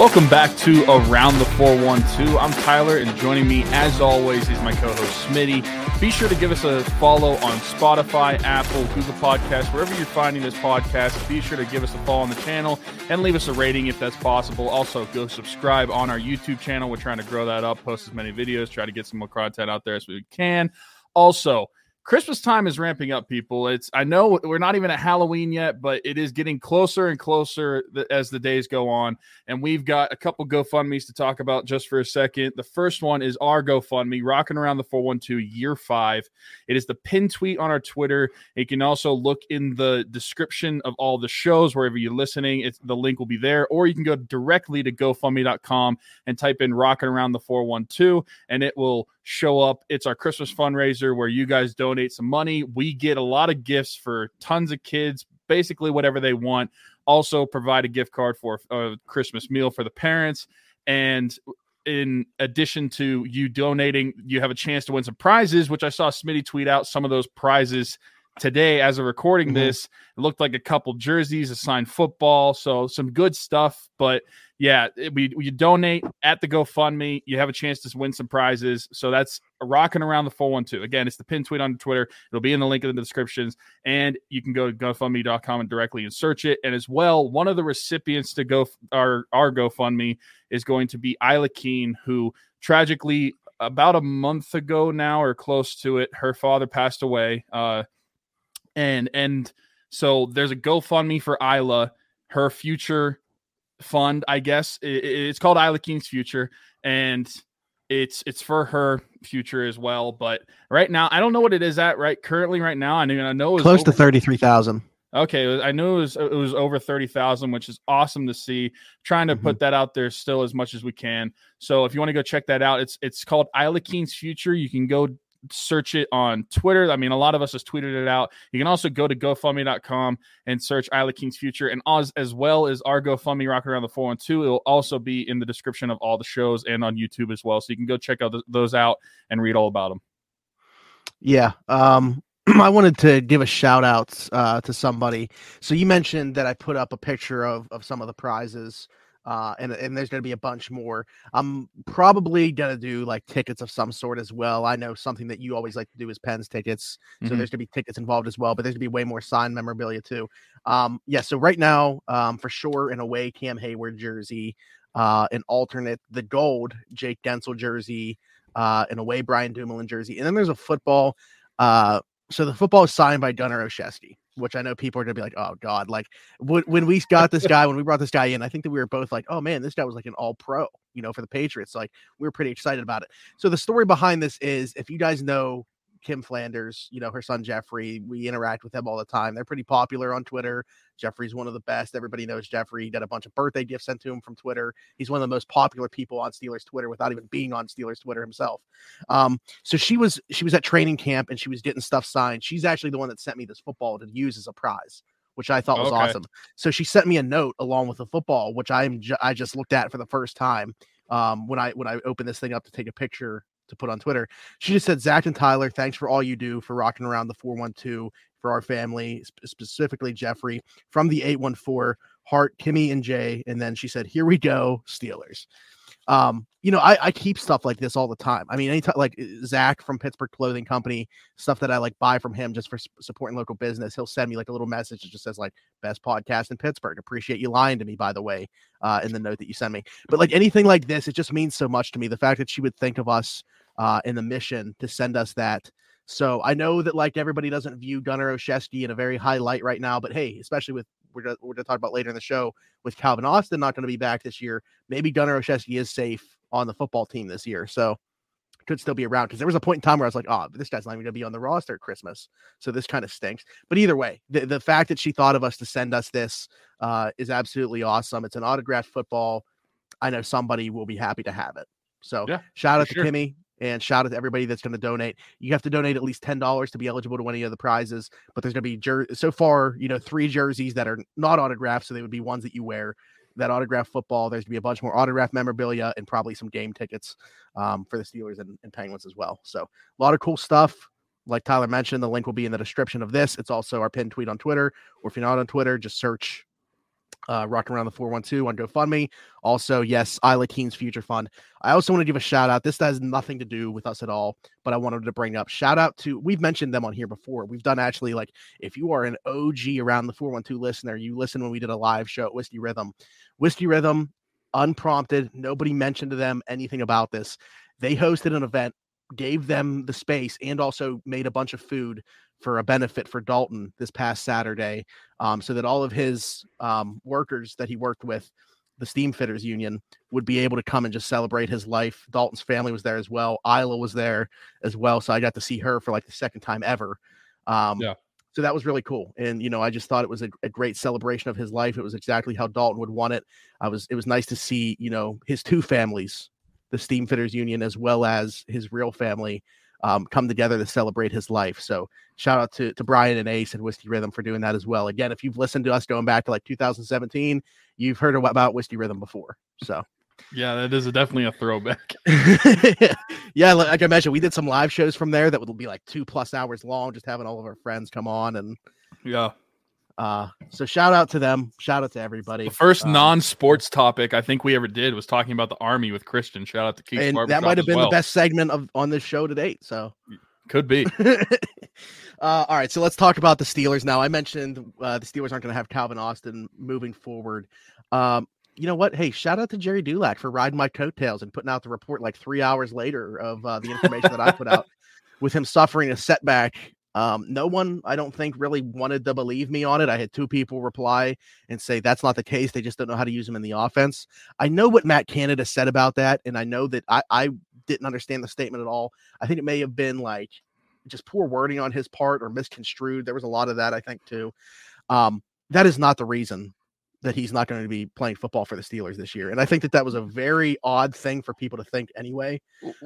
Welcome back to Around the 412. I'm Tyler, and joining me, as always, is my co host, Smitty. Be sure to give us a follow on Spotify, Apple, Google Podcasts, wherever you're finding this podcast. Be sure to give us a follow on the channel and leave us a rating if that's possible. Also, go subscribe on our YouTube channel. We're trying to grow that up, post as many videos, try to get some more content out there as we can. Also, Christmas time is ramping up, people. It's I know we're not even at Halloween yet, but it is getting closer and closer as the days go on. And we've got a couple GoFundMe's to talk about just for a second. The first one is our GoFundMe, rocking around the 412 year five. It is the pin tweet on our Twitter. You can also look in the description of all the shows wherever you're listening. It's the link will be there, or you can go directly to GoFundMe.com and type in rocking around the 412, and it will show up. It's our Christmas fundraiser where you guys donate some money. We get a lot of gifts for tons of kids, basically whatever they want. Also, provide a gift card for a Christmas meal for the parents. And in addition to you donating, you have a chance to win some prizes, which I saw Smitty tweet out some of those prizes today as of recording mm-hmm. this. It looked like a couple jerseys, a signed football, so some good stuff. But yeah, we you donate at the GoFundMe, you have a chance to win some prizes. So that's rocking around the 412. Again, it's the pin tweet on Twitter. It'll be in the link in the descriptions, and you can go to GoFundMe.com and directly and search it. And as well, one of the recipients to go our our GoFundMe is going to be Isla Keane, who tragically about a month ago now or close to it, her father passed away. Uh, and and so there's a GoFundMe for Isla, her future fund, I guess. It, it's called Isla Keane's Future, and it's it's for her future as well. But right now, I don't know what it is at right currently. Right now, I mean, I know it's close over, to thirty three thousand. Okay, I knew it was it was over thirty thousand, which is awesome to see. Trying to mm-hmm. put that out there still as much as we can. So if you want to go check that out, it's it's called Isla Keane's Future. You can go search it on Twitter. I mean, a lot of us has tweeted it out. You can also go to GoFundMe.com and search Isla Keane's Future, and as, as well as our GoFundMe Rocking Around the 412. It will also be in the description of all the shows and on YouTube as well. So you can go check out th- those out and read all about them. Yeah. Um, I wanted to give a shout out uh, to somebody. So you mentioned that I put up a picture of, of some of the prizes uh, and and there's going to be a bunch more. I'm probably going to do like tickets of some sort as well. I know something that you always like to do is pens tickets, so mm-hmm. there's going to be tickets involved as well. But there's going to be way more signed memorabilia too. Um, yeah, so right now, um, for sure, in a way, Cam Hayward jersey, uh, an alternate the gold Jake Guentzel jersey, uh, an away Brian Dumoulin jersey, and then there's a football. Uh, so the football is signed by Gunnar Olszewski which I know people are gonna be like, oh god, like when, when we got this guy, when we brought this guy in, I think that we were both like, oh man, this guy was like an all pro, you know, for the Patriots. Like we were pretty excited about it. So the story behind this is if you guys know Kim Flanders, you know, her son Jeffrey. We interact with them all the time. They're pretty popular on Twitter. Jeffrey's one of the best. Everybody knows Jeffrey. He got a bunch of birthday gifts sent to him from Twitter. He's one of the most popular people on Steelers Twitter without even being on Steelers Twitter himself. Um, so she was she was at training camp and she was getting stuff signed. She's actually the one that sent me this football to use as a prize which I thought was okay. awesome. So she sent me a note along with the football, which I'm ju- I just looked at for the first time um, when I when I opened this thing up to take a picture to put on Twitter. She just said, Zach and Tyler, thanks for all you do for rocking around the 412 for our family, specifically Jeffrey from the 814, Hart, Kimmy, and Jay. And then she said, Here we go, Steelers. Um, you know, I, I keep stuff like this all the time. I mean, anytime like Zach from Pittsburgh Clothing Company, stuff that I like buy from him just for supporting local business. He'll send me like a little message that just says like best podcast in Pittsburgh. Appreciate you lying to me, by the way, uh, in the note that you send me. But like anything like this, it just means so much to me. The fact that she would think of us uh, in the mission to send us that. So I know that like everybody doesn't view Gunnar Olszewski in a very high light right now, but hey, especially with we're gonna, we're going to talk about later in the show with Calvin Austin not going to be back this year. Maybe Gunnar Olszewski is safe on the football team this year, so could still be around because there was a point in time where I was like, oh, this guy's not even going to be on the roster at Christmas, so this kind of stinks. But either way, the the fact that she thought of us to send us this uh, is absolutely awesome. It's an autographed football. I know somebody will be happy to have it. So yeah, shout out to sure. Kimmy. And shout out to everybody that's going to donate. You have to donate at least ten dollars to be eligible to win any of the prizes. But there's going to be jer- so far, you know, three jerseys that are not autographed, so they would be ones that you wear. That autograph football. There's going to be a bunch more autograph memorabilia and probably some game tickets um, for the Steelers and, and Penguins as well. So a lot of cool stuff like Tyler mentioned, the link will be in the description of this. It's also our pinned tweet on Twitter, or if you're not on Twitter, just search uh, rocking around the 412 on GoFundMe. Also, yes, Isla Keane's Future Fund. I also want to give a shout out. This has nothing to do with us at all, but I wanted to bring up shout out to we've mentioned them on here before. We've done actually like if you are an OG around the 412 listener, you listen when we did a live show at Whiskey Rhythm. Whiskey Rhythm, unprompted, nobody mentioned to them anything about this. They hosted an event, gave them the space, and also made a bunch of food for a benefit for Dalton this past Saturday, um, so that all of his um, workers that he worked with, the Steam Fitters Union, would be able to come and just celebrate his life. Dalton's family was there as well. Isla was there as well, so I got to see her for like the second time ever. Um, yeah. So that was really cool, and you know, I just thought it was a, a great celebration of his life. It was exactly how Dalton would want it. I was, it was nice to see, you know, his two families, the Steam Fitters Union as well as his real family, um, come together to celebrate his life. So shout out to, to Brian and Ace and Whiskey Rhythm for doing that as well. Again, if you've listened to us going back to like 2017, you've heard about Whiskey Rhythm before. So yeah, that is a, definitely a throwback. yeah, like I mentioned, we did some live shows from there that would be like two plus hours long, just having all of our friends come on and yeah. Uh, so shout out to them. Shout out to everybody. The first um, non-sports topic I think we ever did was talking about the army with Christian. Shout out to Keith. And that might have been well. the best segment of on this show to date. So could be. uh, all right, so let's talk about the Steelers now. I mentioned uh, the Steelers aren't going to have Calvin Austin moving forward. Um, you know what? Hey, shout out to Gerry Dulac for riding my coattails and putting out the report like three hours later of uh, the information that I put out with him suffering a setback um, no one, I don't think, really wanted to believe me on it. I had two people reply and say that's not the case. They just don't know how to use him in the offense. I know what Matt Canada said about that, and I know that I, I didn't understand the statement at all. I think it may have been like just poor wording on his part or misconstrued. There was a lot of that, I think, too. Um, that is not the reason that he's not going to be playing football for the Steelers this year. And I think that that was a very odd thing for people to think anyway.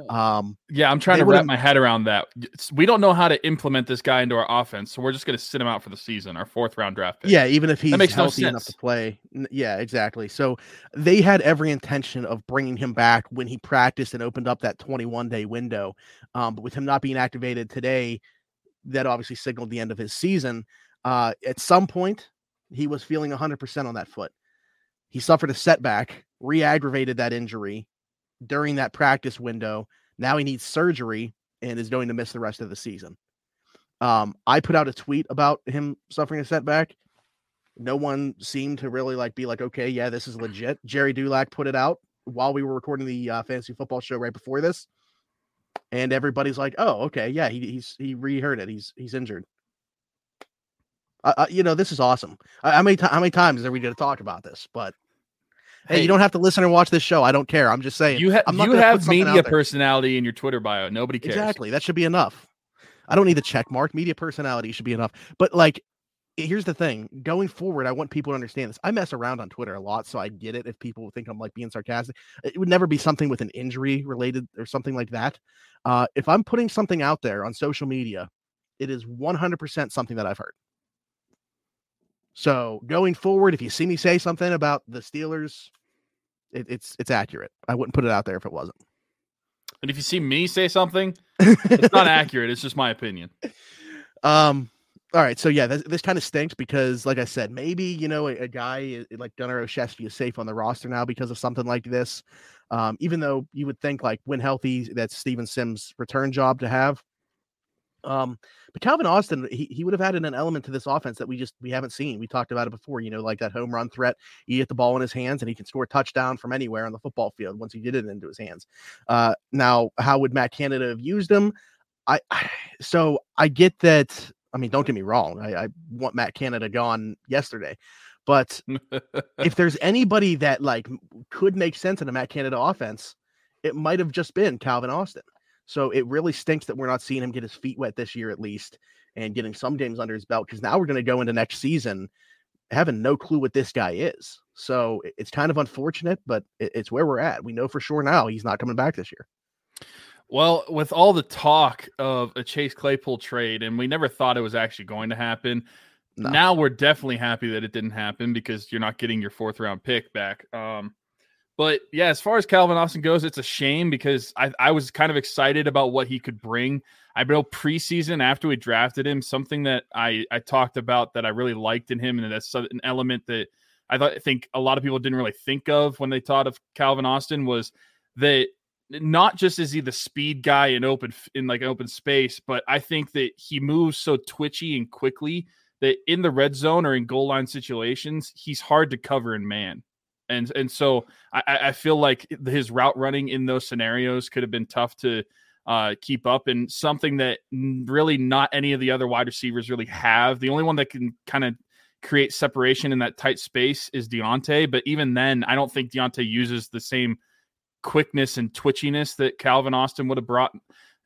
Um, yeah, I'm trying to wrap my head around that. We don't know how to implement this guy into our offense, so we're just going to sit him out for the season, our fourth round draft pick. Yeah, even if he's healthy no enough to play. Yeah, exactly. So they had every intention of bringing him back when he practiced and opened up that 21 day window. Um, but with him not being activated today, that obviously signaled the end of his season. Uh, at some point, he was feeling 100% on that foot. He suffered a setback, re aggravated that injury during that practice window. Now he needs surgery and is going to miss the rest of the season. Um, I put out a tweet about him suffering a setback. No one seemed to really like be like, okay, yeah, this is legit. Gerry Dulac put it out while we were recording the uh, fantasy football show right before this, and everybody's like, oh, okay, yeah, he, he's he reheard it. He's he's injured. Uh, you know, this is awesome. Uh, how many how many times are we going to talk about this? But hey, hey, you don't have to listen and watch this show. I don't care. I'm just saying. You, ha- you have media personality in your Twitter bio. Nobody cares. Exactly. That should be enough. I don't need the check mark. Media personality should be enough. But like, here's the thing. Going forward, I want people to understand this. I mess around on Twitter a lot, so I get it. If people think I'm like being sarcastic, it would never be something with an injury related or something like that. Uh, if I'm putting something out there on social media, it is 100% something that I've heard. So going forward, if you see me say something about the Steelers, it, it's it's accurate. I wouldn't put it out there if it wasn't. And if you see me say something, it's not accurate. It's just my opinion. Um. All right. So yeah, this, this kind of stinks because, like I said, maybe you know a, a guy like Gunnar Olszewski is safe on the roster now because of something like this. Um, even though you would think like when healthy, that's Steven Sims' return job to have. Um, but Calvin Austin, he, he would have added an element to this offense that we just we haven't seen. We talked about it before, you know, like that home run threat. You get the ball in his hands and he can score a touchdown from anywhere on the football field once he get it into his hands. Uh, now, how would Matt Canada have used him? I, I so I get that. I mean, don't get me wrong. I, I want Matt Canada gone yesterday, but if there's anybody that like could make sense in a Matt Canada offense, it might have just been Calvin Austin. So it really stinks that we're not seeing him get his feet wet this year at least and getting some games under his belt because now we're going to go into next season having no clue what this guy is. So it's kind of unfortunate, but it's where we're at. We know for sure now he's not coming back this year. Well, with all the talk of a Chase Claypool trade, and we never thought it was actually going to happen. No. Now we're definitely happy that it didn't happen because you're not getting your fourth round pick back. Um, but yeah, as far as Calvin Austin goes, it's a shame because I, I was kind of excited about what he could bring. I know preseason after we drafted him, something that I, I talked about that I really liked in him, and that's an element that I thought think a lot of people didn't really think of when they thought of Calvin Austin was that not just is he the speed guy in open in like open space, but I think that he moves so twitchy and quickly that in the red zone or in goal line situations, he's hard to cover in man. And and so I, I feel like his route running in those scenarios could have been tough to uh, keep up and something that really not any of the other wide receivers really have. The only one that can kind of create separation in that tight space is Diontae, but even then, I don't think Diontae uses the same quickness and twitchiness that Calvin Austin would have brought.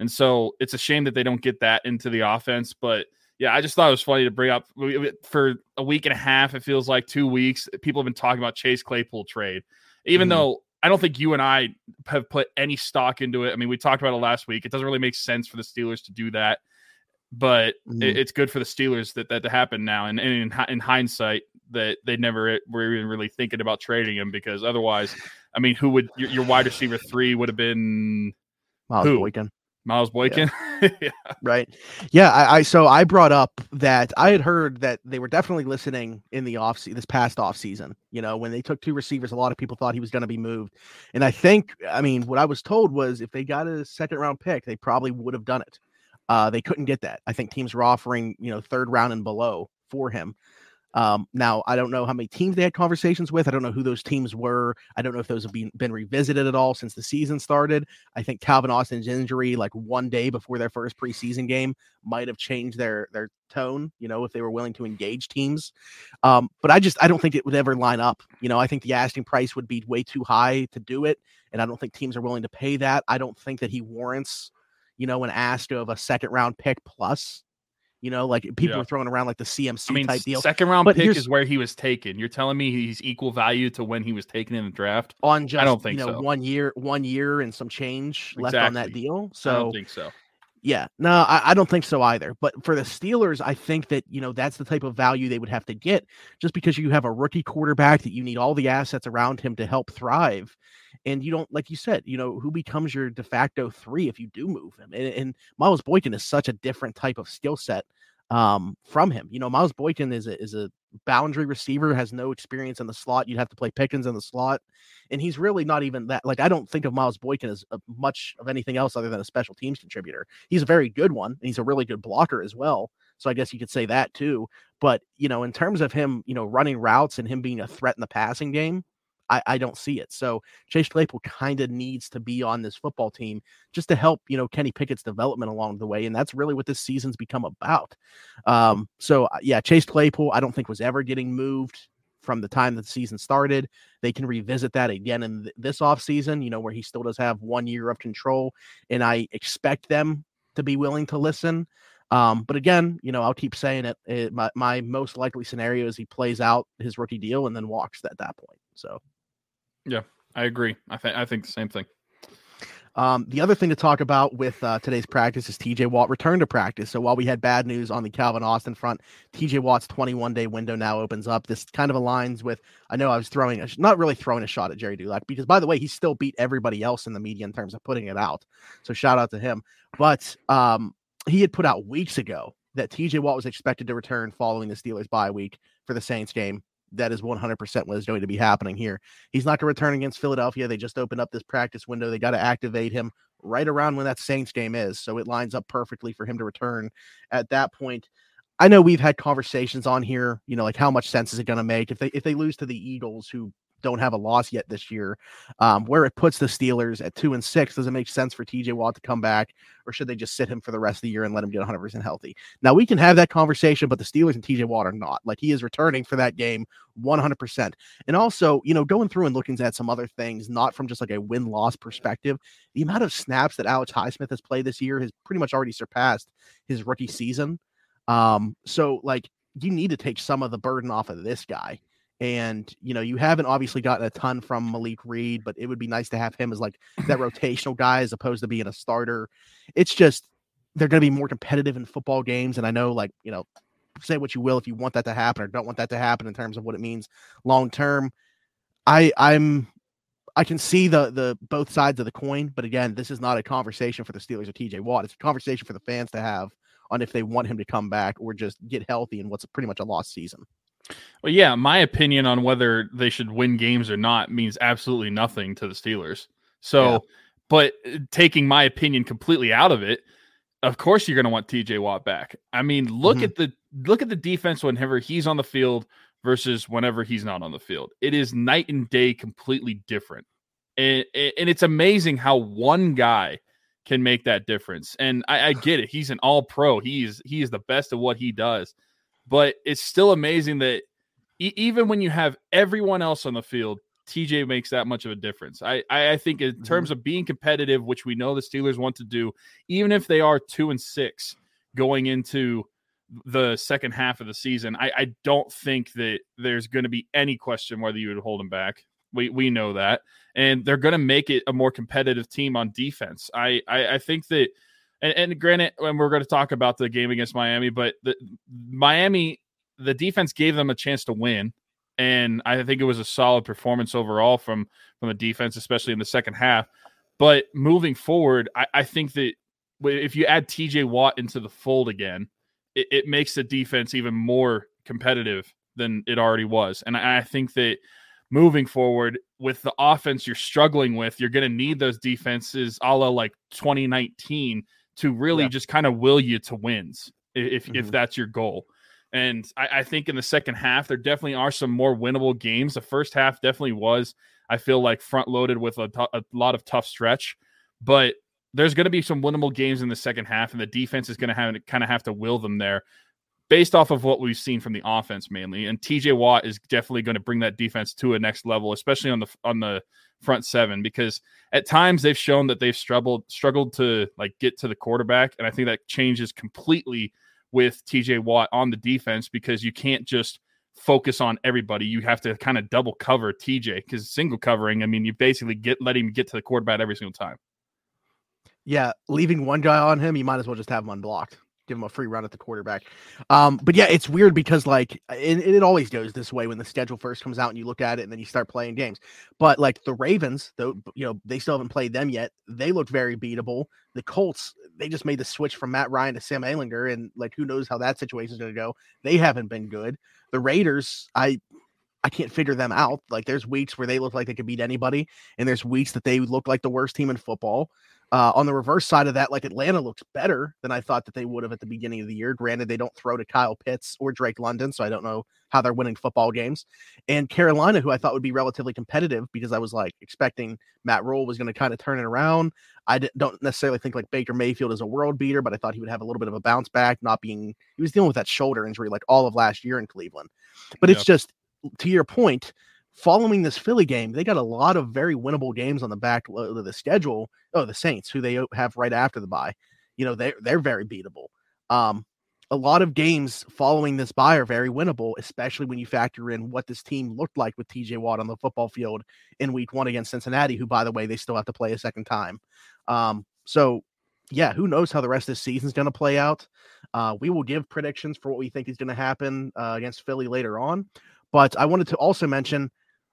And so it's a shame that they don't get that into the offense. But yeah, I just thought it was funny to bring up for a week and a half. It feels like two weeks. People have been talking about Chase Claypool trade, even mm-hmm. though I don't think you and I have put any stock into it. I mean, we talked about it last week. It doesn't really make sense for the Steelers to do that, but mm-hmm. it, it's good for the Steelers that that to happen now. And, and in, in hindsight, that they never were even really thinking about trading him because otherwise, I mean, who would your, your wide receiver three would have been? Miles who? Boykin. Miles Boykin. Yeah. yeah. Right. Yeah. I, I, so I brought up that I had heard that they were definitely listening in the off this past off season. You know, when they took two receivers, a lot of people thought he was going to be moved. And I think, I mean, what I was told was if they got a second round pick, they probably would have done it. Uh, they couldn't get that. I think teams were offering, you know, third round and below for him. Um, now, I don't know how many teams they had conversations with. I don't know who those teams were. I don't know if those have been, been revisited at all since the season started. I think Calvin Austin's injury, like one day before their first preseason game, might have changed their their tone. You know, if they were willing to engage teams. Um, but I just I don't think it would ever line up. You know, I think the asking price would be way too high to do it, and I don't think teams are willing to pay that. I don't think that he warrants, you know, an ask of a second round pick plus. You know, like people yeah. are throwing around like the CMC I mean, type deal. Second round but pick is where he was taken. You're telling me he's equal value to when he was taken in the draft? On just I don't think you know so. one year, one year and some change exactly. left on that deal. So I don't think so. Yeah, no, I, I, don't think so either. But for the Steelers, I think that you know that's the type of value they would have to get, just because you have a rookie quarterback that you need all the assets around him to help thrive, and you don't, like you said, you know who becomes your de facto three if you do move him. And, and Miles Boykin is such a different type of skill set um, from him. You know, Miles Boykin is a is a boundary receiver, has no experience in the slot. You'd have to play Pickens in the slot, and he's really not even that. Like, I don't think of Miles Boykin as a, much of anything else other than a special teams contributor. He's a very good one, and he's a really good blocker as well. So I guess you could say that too. But you know, in terms of him, you know, running routes and him being a threat in the passing game, I, I don't see it. So Chase Claypool kind of needs to be on this football team just to help, you know, Kenny Pickett's development along the way. And that's really what this season's become about. Um, so uh, yeah, Chase Claypool, I don't think was ever getting moved from the time that the season started. They can revisit that again in th- this offseason, you know, where he still does have one year of control. And I expect them to be willing to listen. Um, but again, you know, I'll keep saying it. it my, my most likely scenario is he plays out his rookie deal and then walks at that point. So yeah, I agree. I think I think the same thing. Um, the other thing to talk about with uh, today's practice is TJ Watt returned to practice. So while we had bad news on the Calvin Austin front, TJ Watt's 21 day window now opens up. This kind of aligns with, I know I was throwing, a, not really throwing a shot at Gerry Dulac because, by the way, he still beat everybody else in the media in terms of putting it out. So shout out to him. But um, he had put out weeks ago that TJ Watt was expected to return following the Steelers bye week for the Saints game that is 100% what is going to be happening here. He's not going to return against Philadelphia. They just opened up this practice window. They got to activate him right around when that Saints game is. So it lines up perfectly for him to return at that point. I know we've had conversations on here, you know, like how much sense is it going to make if they if they lose to the Eagles who don't have a loss yet this year. Um, where it puts the Steelers at two and six, does it make sense for TJ Watt to come back, or should they just sit him for the rest of the year and let him get 100 percent healthy? Now we can have that conversation, but the Steelers and TJ Watt are not. Like he is returning for that game 100 percent. And also, you know, going through and looking at some other things, not from just like a win loss perspective, the amount of snaps that Alex Highsmith has played this year has pretty much already surpassed his rookie season. Um, so like you need to take some of the burden off of this guy. And you know, you haven't obviously gotten a ton from Malik Reed, but it would be nice to have him as like that rotational guy as opposed to being a starter. It's just they're going to be more competitive in football games, and I know, like you know, say what you will if you want that to happen or don't want that to happen in terms of what it means long term. I I'm I can see the the both sides of the coin, but again, this is not a conversation for the Steelers or TJ Watt. It's a conversation for the fans to have on if they want him to come back or just get healthy in what's pretty much a lost season. Well, yeah, my opinion on whether they should win games or not means absolutely nothing to the Steelers. So, yeah. but uh, taking my opinion completely out of it, of course you're going to want TJ Watt back. I mean, look mm-hmm. at the look at the defense whenever he's on the field versus whenever he's not on the field. It is night and day completely different. And, and it's amazing how one guy can make that difference. And I, I get it. He's an all pro. He's he is the best of what he does. But it's still amazing that e- even when you have everyone else on the field, TJ makes that much of a difference. I, I, I think in mm-hmm. terms of being competitive, which we know the Steelers want to do, even if they are two and six going into the second half of the season, I, I don't think that there's going to be any question whether you would hold him back. We we know that, and they're going to make it a more competitive team on defense. I I, I think that, and, and granted, when we're going to talk about the game against Miami, but the Miami, the defense gave them a chance to win and I think it was a solid performance overall from from the defense, especially in the second half. But moving forward, I, I think that if you add TJ Watt into the fold again, it, it, makes the defense even more competitive than it already was. And I, I think that moving forward with the offense you're struggling with, you're going to need those defenses a la like 2019 to really yeah. just kind of will you to wins if mm-hmm. if that's your goal. And I, I, think in the second half, there definitely are some more winnable games. The first half definitely was, I feel like, front loaded with a, t- a lot of tough stretch. But there's going to be some winnable games in the second half, and the defense is going to have to kind of have to will them there based off of what we've seen from the offense mainly. And TJ Watt is definitely going to bring that defense to a next level, especially on the on the front seven, because at times they've shown that they've struggled struggled to like get to the quarterback, and I think that changes completely with TJ Watt on the defense because you can't just focus on everybody. You have to kind of double cover TJ because single covering, I mean, you basically get let him get to the quarterback every single time. Yeah, leaving one guy on him, you might as well just have him unblocked give him a free run at the quarterback. Um, but yeah, it's weird because like it, it always goes this way when the schedule first comes out and you look at it and then you start playing games. But like the Ravens, though, you know, they still haven't played them yet. They look very beatable. The Colts, they just made the switch from Matt Ryan to Sam Ehlinger, and like who knows how that situation is going to go. They haven't been good. The Raiders, I I can't figure them out. Like there's weeks where they look like they could beat anybody, and there's weeks that they look like the worst team in football. Uh, on the reverse side of that, like Atlanta looks better than I thought that they would have at the beginning of the year. Granted, they don't throw to Kyle Pitts or Drake London, so I don't know how they're winning football games. And Carolina, who I thought would be relatively competitive because I was like expecting Matt Rhule was going to kind of turn it around. I don't necessarily think like Baker Mayfield is a world beater, but I thought he would have a little bit of a bounce back, not being he was dealing with that shoulder injury like all of last year in Cleveland. But yep. it's just to your point, following this Philly game, they got a lot of very winnable games on the back of the schedule. Oh, the Saints, who they have right after the bye, you know, they're they're very beatable. Um, a lot of games following this bye are very winnable, especially when you factor in what this team looked like with TJ Watt on the football field in week one against Cincinnati, who, by the way, they still have to play a second time. Um, so, yeah, who knows how the rest of this season is going to play out? Uh, we will give predictions for what we think is going to happen uh, against Philly later on. But I wanted to also mention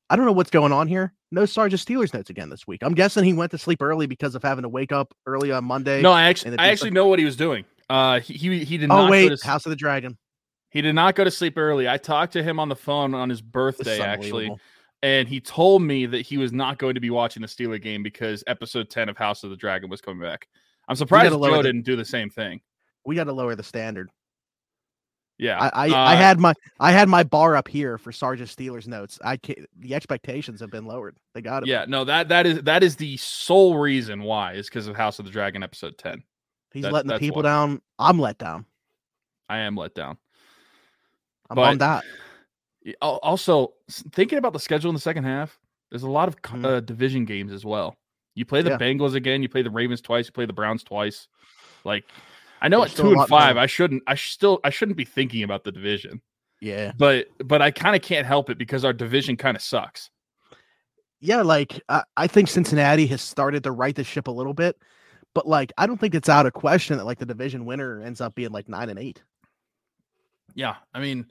I don't know what's going on here. No Sergeant Steelers notes again this week. I'm guessing he went to sleep early because of having to wake up early on Monday. No, I actually I actually know what he was doing. Uh, he he did oh, not. wait, to, House of the Dragon. He did not go to sleep early. I talked to him on the phone on his birthday actually, and he told me that he was not going to be watching the Steeler game because episode ten of House of the Dragon was coming back. I'm surprised Joe the, didn't do the same thing. We got to lower the standard. Yeah, I I, uh, I, had my I had my bar up here for Sergeant Steelers notes. I the expectations have been lowered. They got it. Yeah, no that that is that is the sole reason why is because of House of the Dragon episode ten. He's that, letting the people why. down. I'm let down. I am let down. I'm but, on that. Also, thinking about the schedule in the second half, there's a lot of mm-hmm. uh, division games as well. You play the yeah. Bengals again. You play the Ravens twice. You play the Browns twice. Like I know at two and five, I shouldn't. I still. I shouldn't be thinking about the division. Yeah, but but I kind of can't help it because our division kind of sucks. Yeah, like I, I think Cincinnati has started to right the ship a little bit, but like I don't think it's out of question that like the division winner ends up being like nine and eight. Yeah, I mean,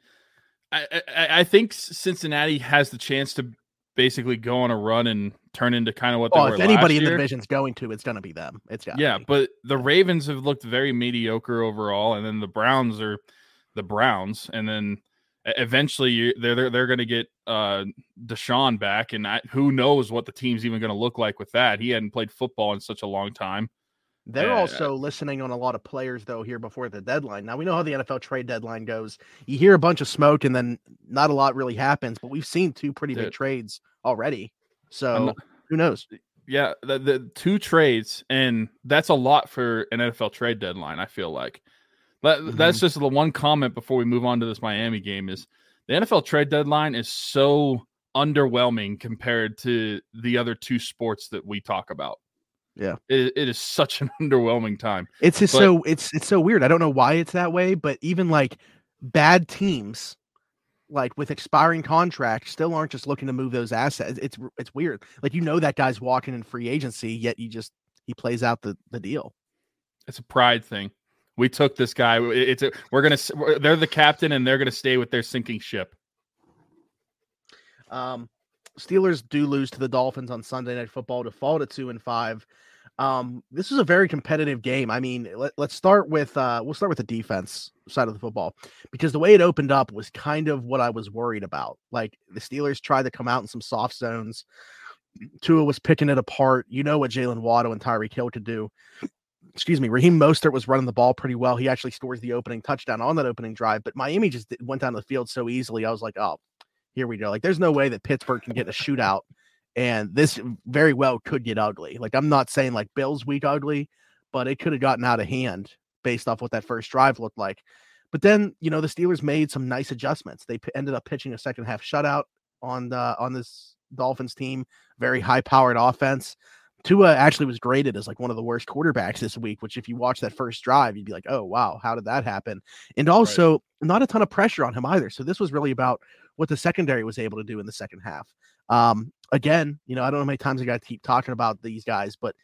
I, I, I think Cincinnati has the chance to basically go on a run and turn into kind of what they were. If anybody in the division's going to, it's going to be them. It's got yeah. Be. But the Ravens have looked very mediocre overall, and then the Browns are the Browns, and then eventually you, they're they're, they're going to get uh, Deshaun back, and I, who knows what the team's even going to look like with that. He hadn't played football in such a long time. They're uh, also listening on a lot of players though here before the deadline. Now we know how the NFL trade deadline goes. You hear a bunch of smoke and then not a lot really happens, but we've seen two pretty big trades already. So not, who knows? Yeah, the, the two trades and that's a lot for an NFL trade deadline, I feel like. That, mm-hmm. That's just the one comment before we move on to this Miami game is the NFL trade deadline is so underwhelming compared to the other two sports that we talk about. Yeah, it, it is such an underwhelming time. It's just but, so it's it's so weird. I don't know why it's that way, but even like bad teams, like with expiring contracts, still aren't just looking to move those assets. It's it's weird. Like you know that guy's walking in free agency, yet you just he plays out the the deal. It's a pride thing. We took this guy. It's a, we're gonna. They're the captain, and they're gonna stay with their sinking ship. Um, Steelers do lose to the Dolphins on Sunday Night Football to fall to two and five. Um, this is a very competitive game. I mean, let, us start with uh, we'll start with the defense side of the football because the way it opened up was kind of what I was worried about. Like the Steelers tried to come out in some soft zones. Tua was picking it apart. You know what Jaylen Waddle and Tyreek Hill could do excuse me, Raheem Mostert was running the ball pretty well. He actually scores the opening touchdown on that opening drive, but Miami just went down the field so easily. I was like, oh, here we go. Like, there's no way that Pittsburgh can get a shootout, and this very well could get ugly. Like, I'm not saying like Bills week ugly, but it could have gotten out of hand based off what that first drive looked like. But then, you know, the Steelers made some nice adjustments. They p- ended up pitching a second half shutout on the on this Dolphins team, very high powered offense. Tua actually was graded as like one of the worst quarterbacks this week, which if you watch that first drive, you'd be like, oh, wow, how did that happen? And also, right. not a ton of pressure on him either. So this was really about what the secondary was able to do in the second half. Um, again, you know, I don't know how many times I got to keep talking about these guys, but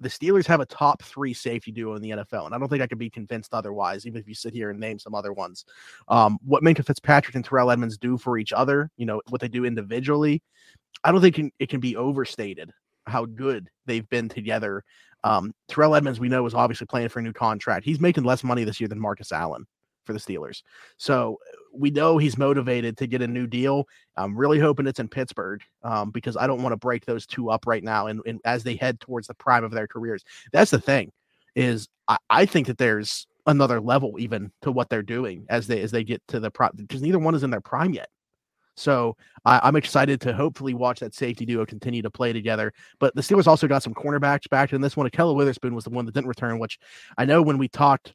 the Steelers have a top three safety duo in the NFL, and I don't think I could be convinced otherwise, even if you sit here and name some other ones. Um, what Minkah Fitzpatrick and Terrell Edmunds do for each other, you know, what they do individually, I don't think it can, it can be overstated how good they've been together. Um, Terrell Edmunds, we know, is obviously playing for a new contract. He's making less money this year than Marcus Allen for the Steelers. So we know he's motivated to get a new deal. I'm really hoping it's in Pittsburgh um, because I don't want to break those two up right now. And, and, as they head towards the prime of their careers, that's the thing is I, I think that there's another level even to what they're doing as they as they get to the prime because neither one is in their prime yet. So I, am excited to hopefully watch that safety duo continue to play together. But the Steelers also got some cornerbacks back in this one. Ahkello Witherspoon was the one that didn't return, which I know when we talked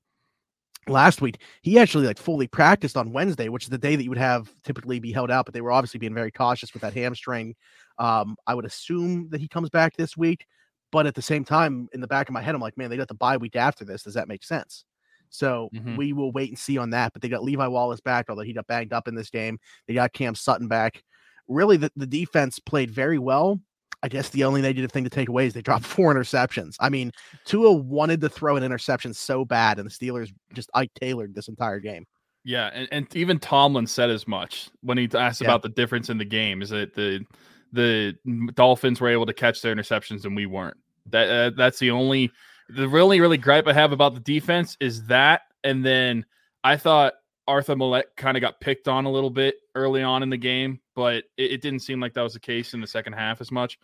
last week, he actually like fully practiced on Wednesday, which is the day that you would have typically be held out, but they were obviously being very cautious with that hamstring. Um, I would assume that he comes back this week, but at the same time, in the back of my head, I'm like, man, they got the bye week after this. Does that make sense? So mm-hmm. we will wait and see on that. But they got Levi Wallace back, although he got banged up in this game. They got Cam Sutton back. Really, the, the defense played very well. I guess the only negative thing to take away is they dropped four interceptions. I mean, Tua wanted to throw an interception so bad, and the Steelers just Ike Taylored this entire game. Yeah, and, and even Tomlin said as much when he asked yeah. about the difference in the game. Is that the the Dolphins were able to catch their interceptions and we weren't. That uh, that's the only the really, really gripe I have about the defense is that. And then I thought Arthur Maulet kind of got picked on a little bit early on in the game, but it, it, didn't seem like that was the case in the second half as much.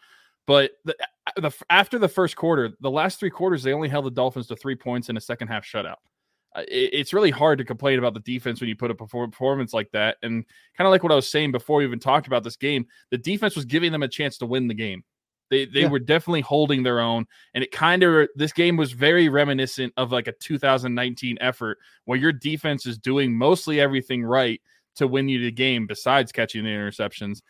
But the, the, after the first quarter, the last three quarters, they only held the Dolphins to three points in a second half shutout. Uh, it, it's really hard to complain about the defense when you put a performance like that. And kind of like what I was saying before we even talked about this game, the defense was giving them a chance to win the game. They they yeah. were definitely holding their own, and it kind of this game was very reminiscent of like a 2019 effort where your defense is doing mostly everything right to win you the game, besides catching the interceptions,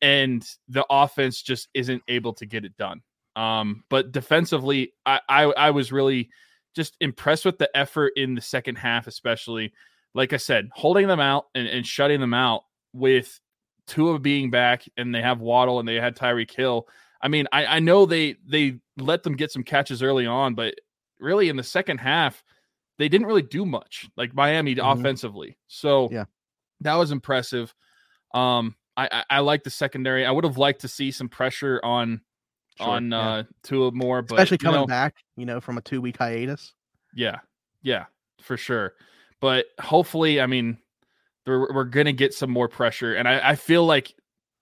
and the offense just isn't able to get it done. Um, but defensively, I, I I was really just impressed with the effort in the second half, especially. Like I said, holding them out and, and shutting them out with Tua being back, and they have Waddle and they had Tyreek Hill. I mean, I, I know they they let them get some catches early on, but really in the second half, they didn't really do much, like Miami mm-hmm. offensively. So yeah, that was impressive. Um, I, I, I like the secondary. I would have liked to see some pressure on sure, on yeah. uh Tua more, but especially coming you know, back, you know, from a two week hiatus. Yeah, yeah, for sure. But hopefully, I mean, we're, to get some more pressure. And I, I feel like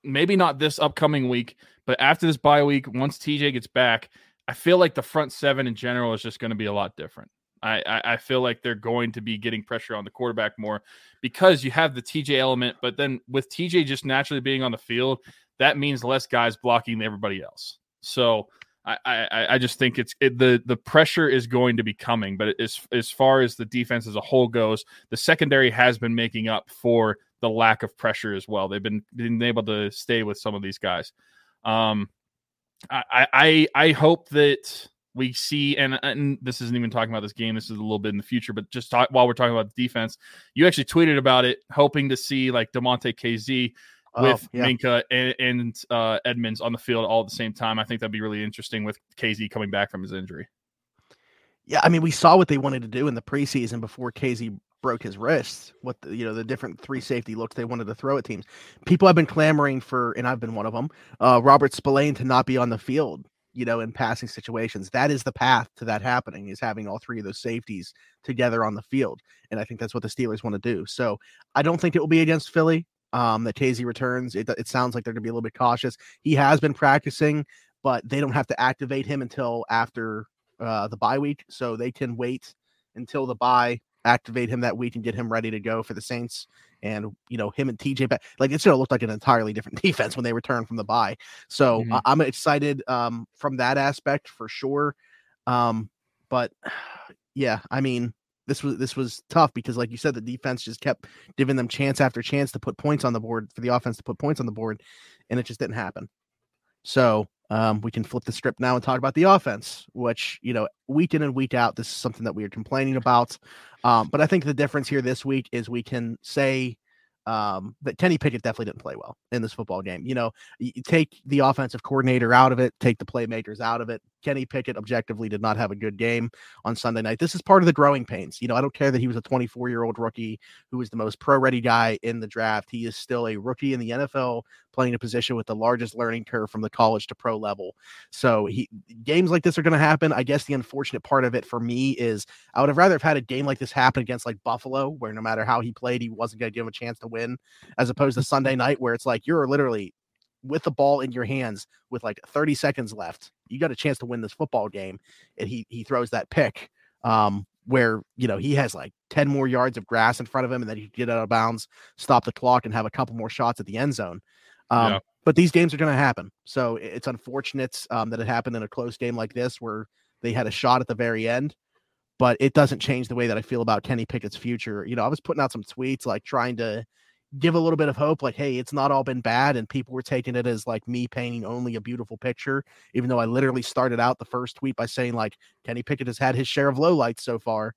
maybe not this upcoming week, but after this bye week, once TJ gets back, I feel like the front seven in general is just going to be a lot different. I, I, feel like they're going to be getting pressure on the quarterback more because you have the TJ element, but then with TJ just naturally being on the field, that means less guys blocking everybody else. So I, I, I just think it's it, the the pressure is going to be coming, but as as far as the defense as a whole goes, the secondary has been making up for the lack of pressure as well. They've been been able to stay with some of these guys. Um, I I I hope that we see and and this isn't even talking about this game. This is a little bit in the future, but just talk, while we're talking about the defense, you actually tweeted about it, hoping to see like Demontae Kazee with oh, yeah. Minkah and, and uh, Edmunds on the field all at the same time. I think that'd be really interesting with Kazee coming back from his injury. Yeah, I mean, we saw what they wanted to do in the preseason before KZ broke his wrist. What the, you know, the different three safety looks they wanted to throw at teams. People have been clamoring for, and I've been one of them. Uh, Robert Spillane to not be on the field. You know, in passing situations, that is the path to that happening. Is having all three of those safeties together on the field, and I think that's what the Steelers want to do. So I don't think it will be against Philly um, that Kazee returns. It, it sounds like they're going to be a little bit cautious. He has been practicing, but they don't have to activate him until after uh, the bye week, so they can wait until the bye, activate him that week, and get him ready to go for the Saints. And you know him and TJ, back, like it's to look like an entirely different defense when they return from the bye. So mm-hmm. I'm excited um, from that aspect for sure. Um, but yeah, I mean, this was this was tough because like you said the defense just kept giving them chance after chance to put points on the board for the offense to put points on the board and it just didn't happen so um, we can flip the script now and talk about the offense which you know week in and week out this is something that we are complaining about um, but i think the difference here this week is we can say um, that Kenny Pickett definitely didn't play well in this football game. You know, you take the offensive coordinator out of it, take the playmakers out of it. Kenny Pickett objectively did not have a good game on Sunday night. This is part of the growing pains. You know, I don't care that he was a 24 year old rookie who was the most pro ready guy in the draft. He is still a rookie in the NFL playing a position with the largest learning curve from the college to pro level. So he games like this are going to happen. I guess the unfortunate part of it for me is I would have rather have had a game like this happen against like Buffalo, where no matter how he played, he wasn't going to give him a chance to win, as opposed to Sunday night where it's like you're literally with the ball in your hands with like 30 seconds left. You got a chance to win this football game. And he he throws that pick um, where you know he has like 10 more yards of grass in front of him and then he get out of bounds, stop the clock, and have a couple more shots at the end zone. Um, yeah. But these games are going to happen. So it's unfortunate um, that it happened in a close game like this where they had a shot at the very end. But it doesn't change the way that I feel about Kenny Pickett's future. You know, I was putting out some tweets like trying to give a little bit of hope like hey it's not all been bad and people were taking it as like me painting only a beautiful picture even though i literally started out the first tweet by saying like kenny pickett has had his share of lowlights so far.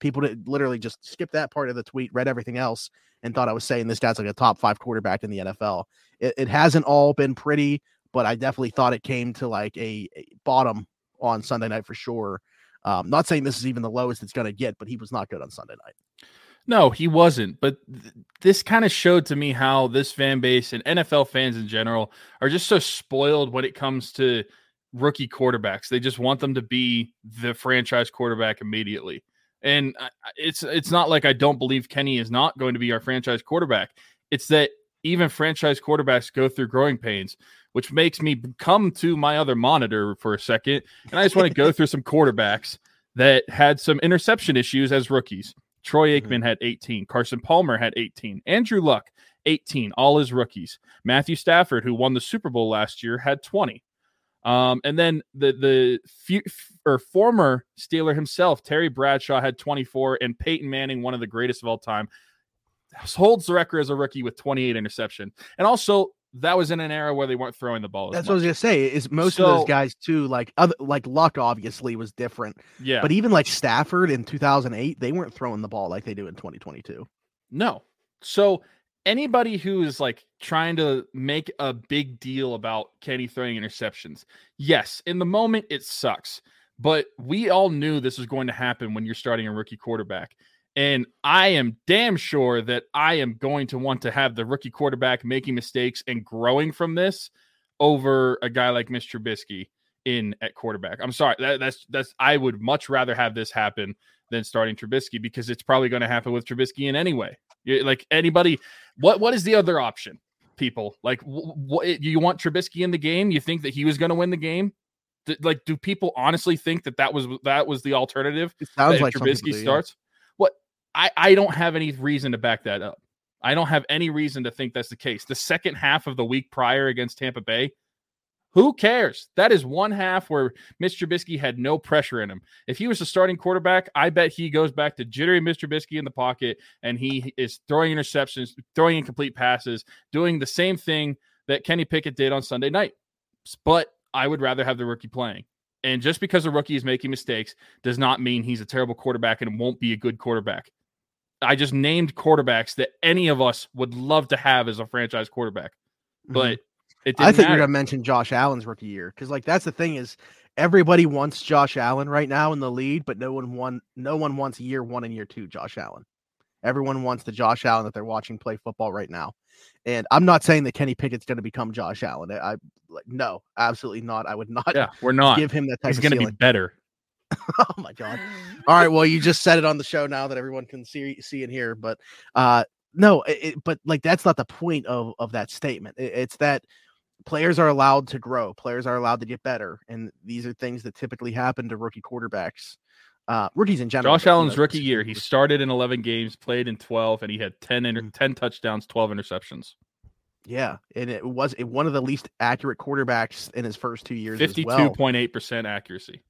People did literally just skip that part of the tweet read everything else and thought i was saying this guy's like a top five quarterback in the nfl it, it hasn't all been pretty but i definitely thought it came to like a, a bottom on sunday night for sure. Um, not saying this is even the lowest it's going to get but he was not good on sunday night no, he wasn't. But th- this kind of showed to me how this fan base and NFL fans in general are just so spoiled when it comes to rookie quarterbacks. They just want them to be the franchise quarterback immediately. And it's it's not like I don't believe Kenny is not going to be our franchise quarterback. It's that even franchise quarterbacks go through growing pains, which makes me come to my other monitor for a second. And I just want to go through some quarterbacks that had some interception issues as rookies. Troy Aikman mm-hmm. had 18. Carson Palmer had 18. Andrew Luck, 18. All his rookies. Matthew Stafford, who won the Super Bowl last year, had 20. Um, and then the the few, or former Steeler himself, Terry Bradshaw, had 24, and Peyton Manning, one of the greatest of all time, holds the record as a rookie with 28 interception. And also, that was in an era where they weren't throwing the ball. That's what I was gonna say. Is most so, of those guys too, like other like Luck obviously was different. Yeah. But even like Stafford in 2008, they weren't throwing the ball like they do in 2022. No. So anybody who is like trying to make a big deal about Kenny throwing interceptions, yes, in the moment it sucks. But we all knew this was going to happen when you're starting a rookie quarterback. And I am damn sure that I am going to want to have the rookie quarterback making mistakes and growing from this over a guy like Mr. Trubisky in at quarterback. I'm sorry. That, that's that's I would much rather have this happen than starting Trubisky because it's probably going to happen with Trubisky in anyway. Like anybody, what what is the other option? People like what you want Trubisky in the game? You think that he was going to win the game? like, do people honestly think that that was that was the alternative? It sounds like Trubisky starts. I I don't have any reason to back that up. I don't have any reason to think that's the case. The second half of the week prior against Tampa Bay, who cares? That is one half where Mr. Trubisky had no pressure in him. If he was the starting quarterback, I bet he goes back to jittery Mr. Trubisky in the pocket and he is throwing interceptions, throwing incomplete passes, doing the same thing that Kenny Pickett did on Sunday night. But I would rather have the rookie playing. And just because a rookie is making mistakes does not mean he's a terrible quarterback and won't be a good quarterback. I just named quarterbacks that any of us would love to have as a franchise quarterback. But mm-hmm I think you're gonna mention Josh Allen's rookie year because, like, that's the thing is everybody wants Josh Allen right now in the lead, but no one won. No one wants year one and year two Josh Allen. Everyone wants the Josh Allen that they're watching play football right now. And I'm not saying that Kenny Pickett's going to become Josh Allen. I, like no, absolutely not. I would not. Yeah, we're not give him that. He's going to be better. oh my god! All right, well, you just said it on the show now that everyone can see see and hear. But uh, no, it, but like that's not the point of of that statement. It, it's that players are allowed to grow, players are allowed to get better, and these are things that typically happen to rookie quarterbacks. Uh, rookies in general. Josh Allen's rookie year, he started in 11 games, played in 12, and he had 10 inter- mm. 10 touchdowns, 12 interceptions. Yeah, and it was one of the least accurate quarterbacks in his first two years. Fifty-two point eight percent accuracy.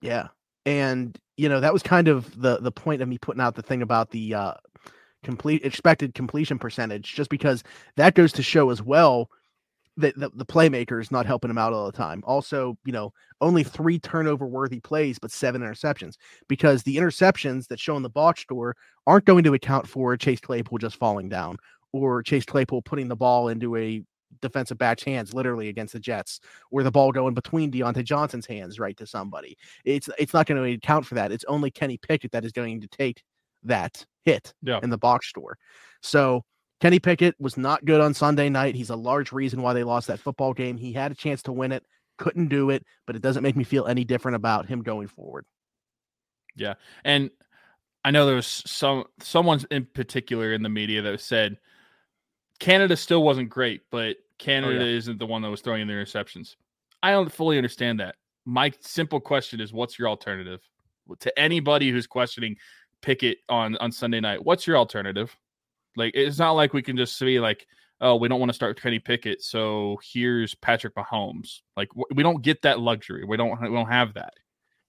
Yeah, and you know that was kind of the the point of me putting out the thing about the uh, complete expected completion percentage, just because that goes to show as well the, the, the playmakers not helping him out all the time. Also, you know, only three turnover worthy plays, but seven interceptions because the interceptions that show in the box score aren't going to account for Chase Claypool just falling down or Chase Claypool putting the ball into a defensive back's hands, literally against the Jets, where the ball going between Diontae Johnson's hands right to somebody. It's it's not going to account for that. It's only Kenny Pickett that is going to take that hit yeah. in the box score. So Kenny Pickett was not good on Sunday night. He's a large reason why they lost that football game. He had a chance to win it, couldn't do it, but it doesn't make me feel any different about him going forward. Yeah. And I know there was some someone in particular in the media that said Canada still wasn't great, but Canada oh, yeah. isn't the one that was throwing in the interceptions. I don't fully understand that. My simple question is what's your alternative? To anybody who's questioning Pickett on on Sunday night, what's your alternative? Like it's not like we can just be like, oh, we don't want to start Kenny Pickett, so here's Patrick Mahomes. Like we don't get that luxury. We don't we don't have that.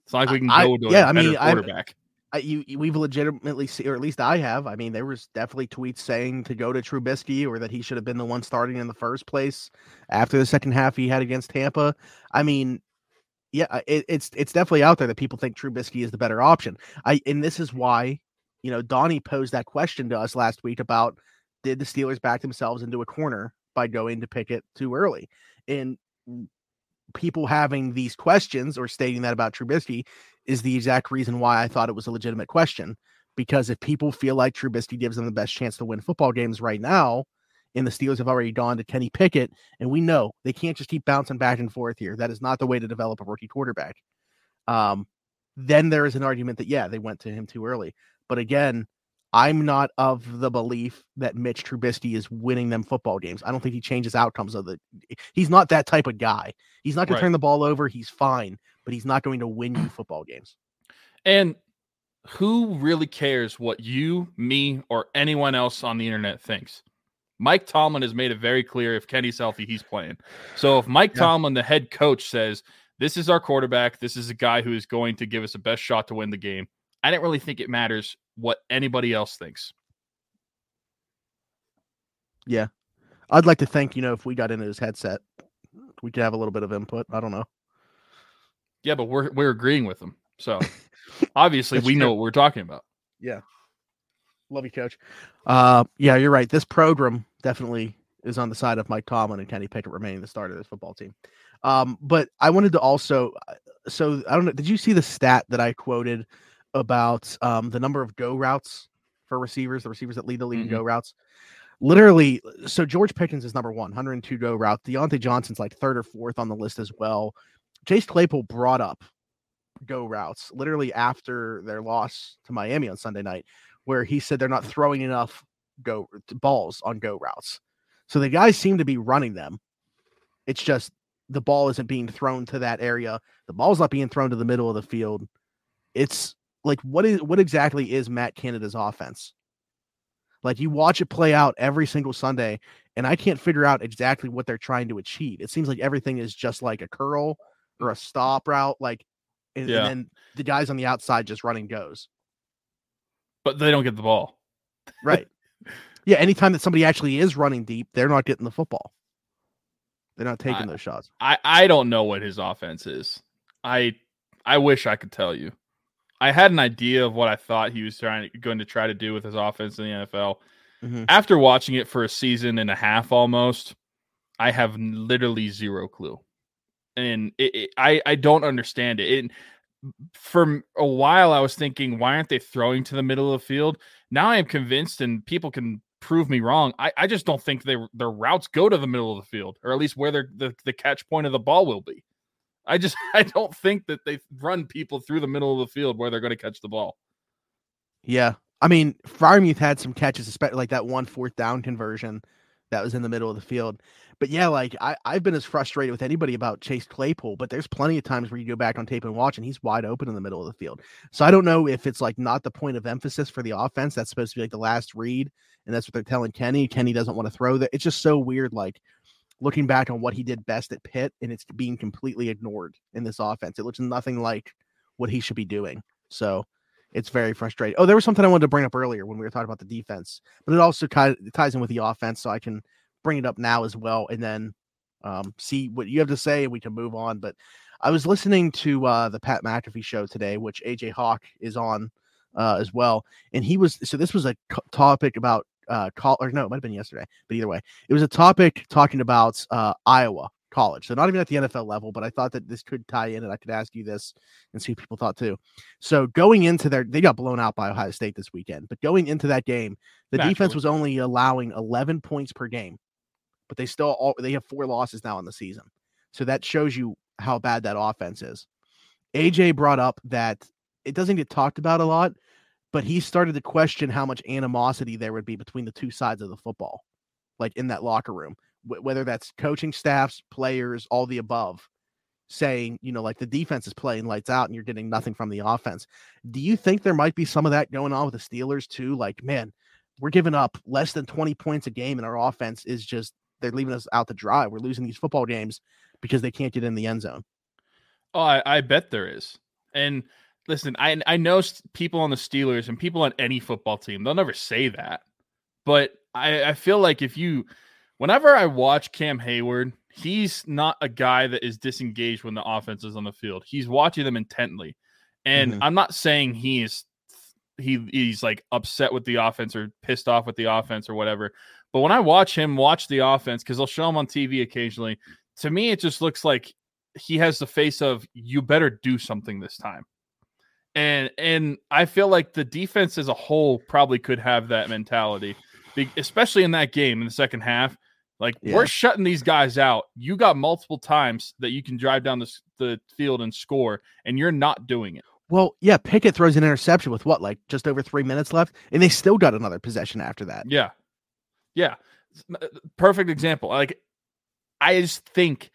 It's not like we can I, go to yeah, a I mean, quarterback. I, you, we've legitimately see, or at least I have. I mean, there was definitely tweets saying to go to Trubisky or that he should have been the one starting in the first place after the second half he had against Tampa. I mean, yeah, it, it's it's definitely out there that people think Trubisky is the better option. I and this is why you know, Donnie posed that question to us last week about did the Steelers back themselves into a corner by going to Pickett too early? And people having these questions or stating that about Trubisky is the exact reason why I thought it was a legitimate question. Because if people feel like Trubisky gives them the best chance to win football games right now, and the Steelers have already gone to Kenny Pickett, and we know they can't just keep bouncing back and forth here. That is not the way to develop a rookie quarterback. Um, then there is an argument that yeah, they went to him too early. But again, I'm not of the belief that Mitch Trubisky is winning them football games. I don't think he changes outcomes of the. Eh, he's not that type of guy. He's not going right. to turn the ball over. He's fine, but he's not going to win you football games. And who really cares what you, me, or anyone else on the internet thinks? Mike Tomlin has made it very clear if Kenny's healthy, he's playing. So if Mike yeah. Tomlin, the head coach, says, This is our quarterback, this is a guy who is going to give us the best shot to win the game, I didn't really think it matters what anybody else thinks. Yeah. I'd like to think, you know, if we got into his headset, we could have a little bit of input. I don't know. Yeah, but we're we're agreeing with him. So obviously we true. know what we're talking about. Yeah. Love you, coach. Uh yeah, you're right. This program definitely is on the side of Mike Tomlin and Kenny Pickett remaining the starter of this football team. Um, but I wanted to also uh, so I don't know, did you see the stat that I quoted about um, the number of go routes for receivers, the receivers that lead the league mm-hmm. in go routes. Literally, so George Pickens is number one, 102 go route. Diontae Johnson's like third or fourth on the list as well. Chase Claypool brought up go routes literally after their loss to Miami on Sunday night, where he said they're not throwing enough go balls on go routes. So the guys seem to be running them. It's just the ball isn't being thrown to that area. The ball's not being thrown to the middle of the field. It's like what is what exactly is Matt Canada's offense? Like you watch it play out every single Sunday, and I can't figure out exactly what they're trying to achieve. It seems like everything is just like a curl or a stop route, like and, Yeah. and then the guys on the outside just running goes. But they don't get the ball. Right. yeah. Anytime that somebody actually is running deep, they're not getting the football. They're not taking I- those shots. I I don't know what his offense is. I I wish I could tell you. I had an idea of what I thought he was trying going to try to do with his offense in the NFL. Mhm. After watching it for a season and a half almost, I have literally zero clue. And it, it, I I don't understand it. it. For a while I was thinking why aren't they throwing to the middle of the field? Now I am convinced and people can prove me wrong. I, I just don't think they, their routes go to the middle of the field, or at least where their the, the catch point of the ball will be. I just I don't think that they run people through the middle of the field where they're going to catch the ball. Yeah. I mean, Freiermuth had some catches, especially like that one fourth down conversion that was in the middle of the field. But yeah, like I, I've been as frustrated with anybody about Chase Claypool, but there's plenty of times where you go back on tape and watch and he's wide open in the middle of the field. So I don't know if it's like not the point of emphasis for the offense. That's supposed to be like the last read, and that's what they're telling Kenny. Kenny doesn't want to throw that. It's just so weird, like looking back on what he did best at Pitt, and it's being completely ignored in this offense. It looks nothing like what he should be doing. So it's very frustrating. Oh, there was something I wanted to bring up earlier when we were talking about the defense, but it also kind of ties in with the offense, so I can bring it up now as well, and then um, see what you have to say. and We can move on. But I was listening to uh, the Pat McAfee show today, which AJ Hawk is on uh, as well, and he was so this was a topic about uh, call or no, it might have been yesterday, but either way, it was a topic talking about uh, Iowa college. So not even at the NFL level, but I thought that this could tie in, and I could ask you this and see what people thought too. So going into their, they got blown out by Ohio State this weekend, but going into that game, the defense was only allowing 11 points per game, but they still all they have four losses now in the season. So that shows you how bad that offense is. AJ brought up that it doesn't get talked about a lot, but he started to question how much animosity there would be between the two sides of the football, like in that locker room, Wh- whether that's coaching staffs, players, all the above, saying, you know, like the defense is playing lights out and you're getting nothing from the offense. Do you think there might be some of that going on with the Steelers too? Like, man, we're giving up less than 20 points a game and our offense is just, they're leaving us out to dry. We're losing these football games because they can't get in the end zone. Oh, I, I bet there is. And listen, I I know people on the Steelers and people on any football team, they'll never say that. But I, I feel like if you, whenever I watch Cam Heyward, he's not a guy that is disengaged when the offense is on the field. He's watching them intently. And Mhm. I'm not saying he is he he's like upset with the offense or pissed off with the offense or whatever. But when I watch him watch the offense, because they'll show him on TV occasionally, to me it just looks like he has the face of you better do something this time. And and I feel like the defense as a whole probably could have that mentality, especially in that game in the second half. Like Yeah. we're shutting these guys out. You got multiple times that you can drive down the, the field and score, and you're not doing it. Well, yeah, Pickett throws an interception with what, like just over three minutes left, and they still got another possession after that. Yeah. Yeah. Perfect example. Like I just think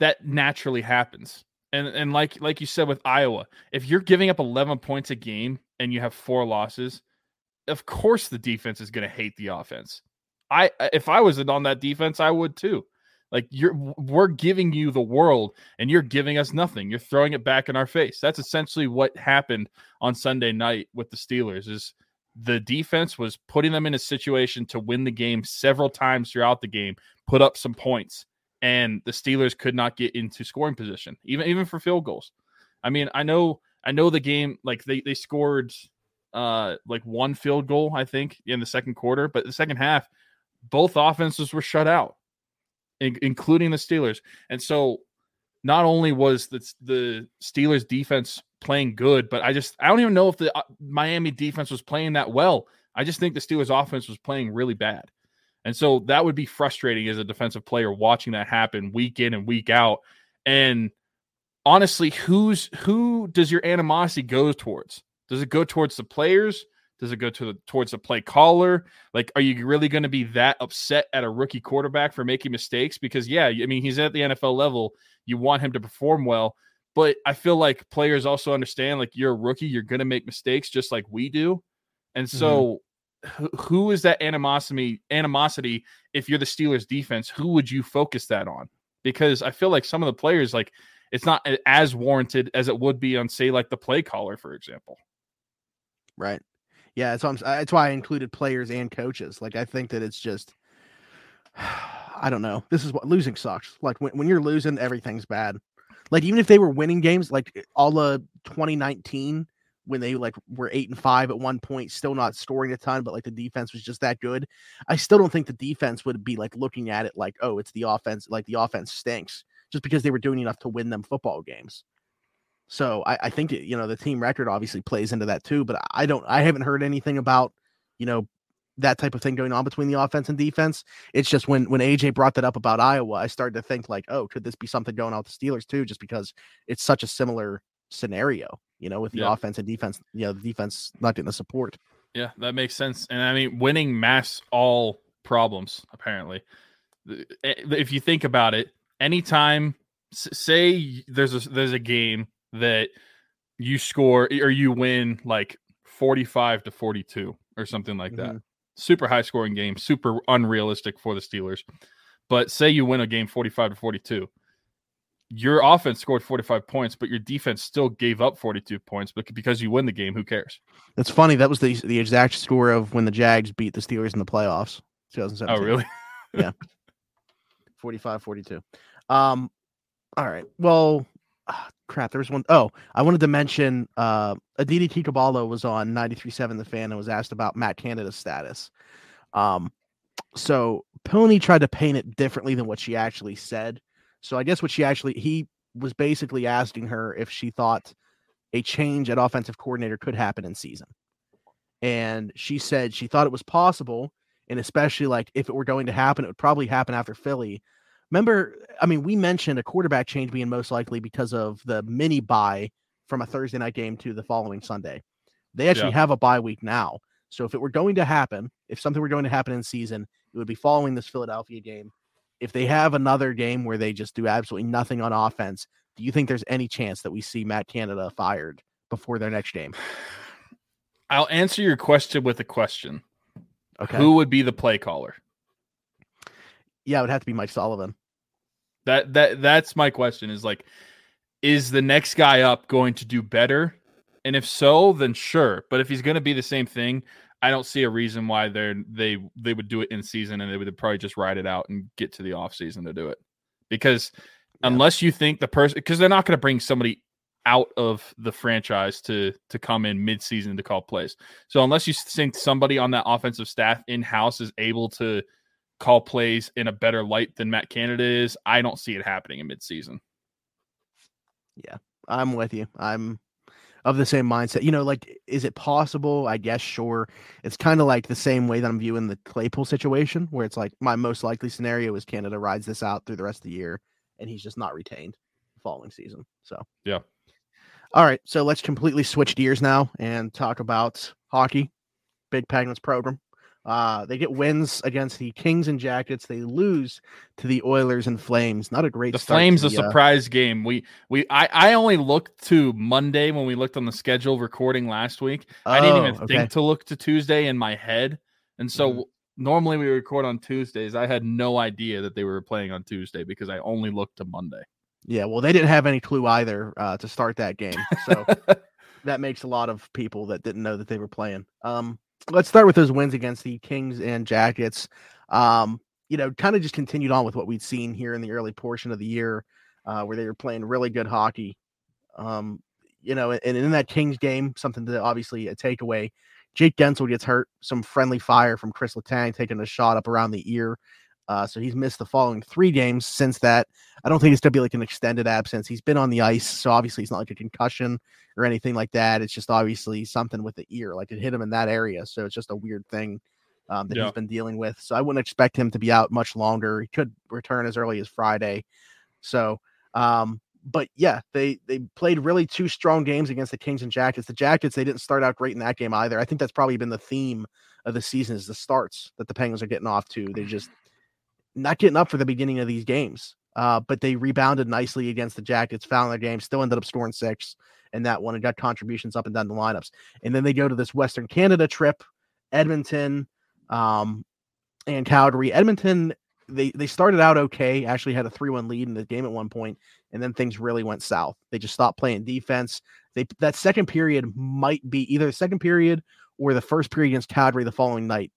that naturally happens. And and like like you said with Iowa, if you're giving up 11 points a game and you have four losses, of course the defense is going to hate the offense. I if I was on that defense, I would too. Like you're we're giving you the world and you're giving us nothing. You're throwing it back in our face. That's essentially what happened on Sunday night with the Steelers is the defense was putting them in a situation to win the game several times throughout the game, put up some points, and the Steelers could not get into scoring position, even even for field goals. I mean, I know I know the game like they they scored uh like one field goal, I think, in the second quarter, but the second half, both offenses were shut out, in- including the Steelers. And so not only was the the Steelers defense playing good, but I just I don't even know if the uh, Miami defense was playing that well. I just think the Steelers offense was playing really bad. And so that would be frustrating as a defensive player watching that happen week in and week out. And honestly, who's who does your animosity go towards? Does it go towards the players? Does it go to the, towards the play caller? Like, are you really going to be that upset at a rookie quarterback for making mistakes? Because yeah, I mean he's at the NFL level. You want him to perform well, but I feel like players also understand like you're a rookie, you're going to make mistakes just like we do, and so. Mm-hmm. Who is that animosity? Animosity. If you're the Steelers defense, who would you focus that on? Because I feel like some of the players, like it's not as warranted as it would be on, say, like the play caller, for example. Right. Yeah, that's, I'm, that's why I included players and coaches. Like, I think that it's just, I don't know. This is what losing sucks. Like, when, when you're losing, everything's bad. Like, even if they were winning games, like eh, all of 2019, when they like were eight and five at one point, still not scoring a ton, but like the defense was just that good. I still don't think the defense would be like looking at it like, oh, it's the offense, like the offense stinks just because they were doing enough to win them football games. So I, I think you know the team record obviously plays into that too. But I don't, I haven't heard anything about you know that type of thing going on between the offense and defense. It's just when when AJ brought that up about Iowa, I started to think like, oh, could this be something going on with the Steelers too? Just because it's such a similar scenario, you know, with the yeah. offense and defense, you know, the defense not getting the support. Yeah, that makes sense. And I mean, winning masks all problems. Apparently, if you think about it, anytime, say there's a there's a game that you score or you win like 45 to 42 or something like mm-hmm. that. Super high scoring game, super unrealistic for the Steelers. But say you win a game 45 to 42. Your offense scored 45 points, but your defense still gave up 42 points. But because you win the game, who cares? That's funny. That was the the exact score of when the Jags beat the Steelers in the playoffs. 2017. Oh, really? yeah. 45 42. Um, all right. Well, oh, crap. There was one. Oh, I wanted to mention uh, Aditi Kinkhabwala was on 93.7 The Fan and was asked about Matt Canada's status. Um, so Pony tried to paint it differently than what she actually said. So I guess what she actually he was basically asking her if she thought a change at offensive coordinator could happen in season. And she said she thought it was possible, and especially like if it were going to happen, it would probably happen after Philly Remember, I mean, we mentioned a quarterback change being most likely because of the mini buy from a Thursday night game to the following Sunday. They actually yeah. have a bye week now. So if it were going to happen, if something were going to happen in season, it would be following this Philadelphia game. If they have another game where they just do absolutely nothing on offense, do you think there's any chance that we see Matt Canada fired before their next game? I'll answer your question with a question. Okay. Who would be the play caller? Yeah, it would have to be Mike Sullivan. That that that's my question is like is the next guy up going to do better? And if so, then sure. But if he's going to be the same thing, I don't see a reason why they they they would do it in season and they would probably just ride it out and get to the off season to do it. Because yeah. unless you think the person because they're not going to bring somebody out of the franchise to to come in mid-season to call plays. So unless you think somebody on that offensive staff in-house is able to call plays in a better light than Matt Canada is, I don't see it happening in midseason. Yeah, I'm with you. I'm of the same mindset. You know, like, is it possible? I guess sure. It's kind of like the same way that I'm viewing the Claypool situation, where it's like my most likely scenario is Canada rides this out through the rest of the year, and he's just not retained the following season. So yeah. All right, so let's completely switch gears now and talk about hockey. Big Penguins program. Uh, they get wins against the Kings and Jackets. They lose to the Oilers and Flames. Not a great. The Flames, a uh, surprise uh, game. We we I I only looked to Monday when we looked on the schedule recording last week. Oh, I didn't even oh, okay. think to look to Tuesday in my head, and so. Mm-hmm. Normally we record on Tuesdays. I had no idea that they were playing on Tuesday because I only looked to Monday. Yeah, well, they didn't have any clue either uh, to start that game, so that makes a lot of people that didn't know that they were playing. Um, let's start with those wins against the Kings and Jackets. Um, you know, kind of just continued on with what we'd seen here in the early portion of the year, uh, where they were playing really good hockey. Um, you know, and in that Kings game, something to obviously a takeaway. Jake Guentzel gets hurt. Some friendly fire from Chris Letang taking a shot up around the ear. Uh, so he's missed the following three games since that. I don't think it's going to be like an extended absence. He's been on the ice, so obviously it's not like a concussion or anything like that. It's just obviously something with the ear, like it hit him in that area. So it's just a weird thing um, that yeah. he's been dealing with. So I wouldn't expect him to be out much longer. He could return as early as Friday. So, um, but yeah, they they played really two strong games against the Kings and Jackets. The Jackets they didn't start out great in that game either. I think that's probably been the theme of the season is the starts that the Penguins are getting off to. They're just not getting up for the beginning of these games. Uh, but they rebounded nicely against the Jackets, found their game, still ended up scoring six in that one and got contributions up and down the lineups. And then they go to this Western Canada trip, Edmonton, um, and Calgary. Edmonton, they they started out okay, actually had a 3-1 lead in the game at one point, and then things really went south. They just stopped playing defense. They that second period might be either the second period or the first period against Calgary the following night.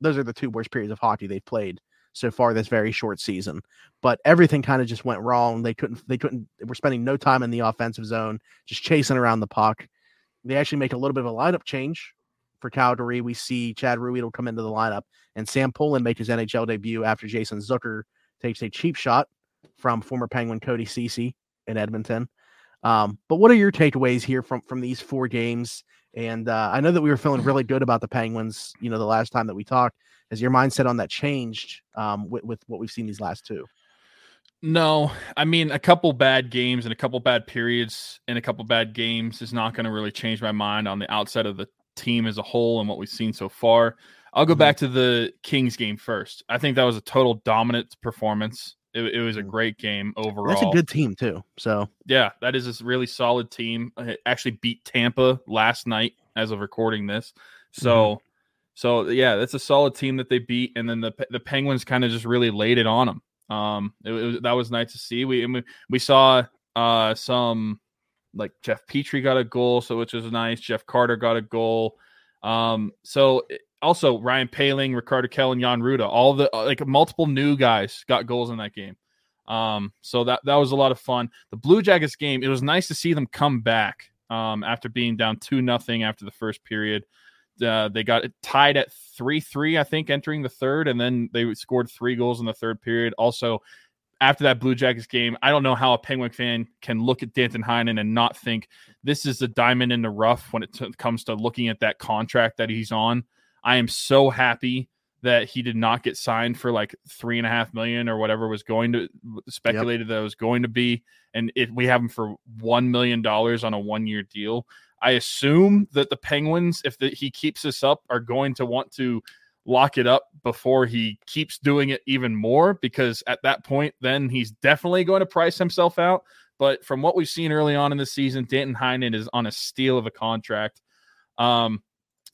Those are the two worst periods of hockey they've played so far this very short season. But everything kind of just went wrong. They couldn't they couldn't they were spending no time in the offensive zone, just chasing around the puck. They actually make a little bit of a lineup change for Calgary. We see Chad Ruhwedel come into the lineup and Sam Poulin make his NHL debut after Jason Zucker takes a cheap shot from former Penguin Cody Ceci in Edmonton. Um, but what are your takeaways here from from these four games? And uh, I know that we were feeling really good about the Penguins, you know, the last time that we talked. Has your mindset on that changed um, with, with what we've seen these last two? No, I mean a couple bad games and a couple bad periods and a couple bad games is not going to really change my mind on the outside of the team as a whole and what we've seen so far. I'll go mm-hmm. back to the Kings game first. I think that was a total dominant performance. It, it, was a mm. great game overall. That's a good team too. So yeah, that is a really solid team. It actually beat Tampa last night as of recording this. So mm-hmm. So yeah, that's a solid team that they beat, and then the the Penguins kind of just really laid it on them. Um, it, it was, that was nice to see. We we, we saw uh some like Jeff Petry got a goal, so which was nice. Jeff Carter got a goal. Um, so eh, also Ryan Poehling, Ricardo Rakell, and Jan Rutta, all the uh, like multiple new guys got goals in that game. Um, so that that was a lot of fun. The Blue Jackets game, it was nice to see them come back um, after being down two nothing after the first period. Uh, they got it tied at 3 3, I think, entering the third, and then they scored three goals in the third period. Also, after that Blue Jackets game, I don't know how a Penguin fan can look at Danton Heinen and not think this is a diamond in the rough when it t- comes to looking at that contract that he's on. I am so happy that he did not get signed for like three and a half million or whatever was going to speculated yep. that it was going to be, and if we have him for one million dollars on a one year deal. I assume that the Penguins, if the, he keeps this up, are going to want to lock it up before he keeps doing it even more because at that point, then he's definitely going to price himself out. But from what we've seen early on in the season, Danton Heinen is on a steal of a contract. Um,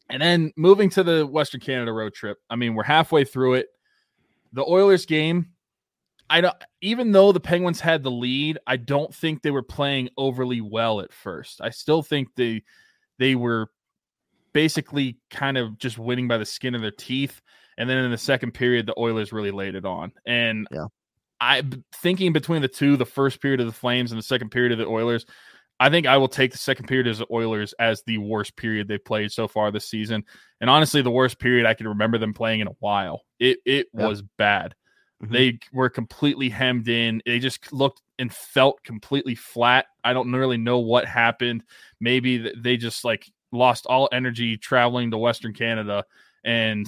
and then moving to the Western Canada road trip, I mean, we're halfway through it. The Oilers game, I don't even though the Penguins had the lead, I don't think they were playing overly well at first. I still think they they were basically kind of just winning by the skin of their teeth. And then in the second period, the Oilers really laid it on. And yeah. I thinking between the two, the first period of the Flames and the second period of the Oilers, I think I will take the second period as the Oilers as the worst period they've played so far this season. And honestly, the worst period I can remember them playing in a while. It it was bad. Mm-hmm. They were completely hemmed in. They just looked and felt completely flat. I don't really know what happened. Maybe they just like lost all energy traveling to Western Canada and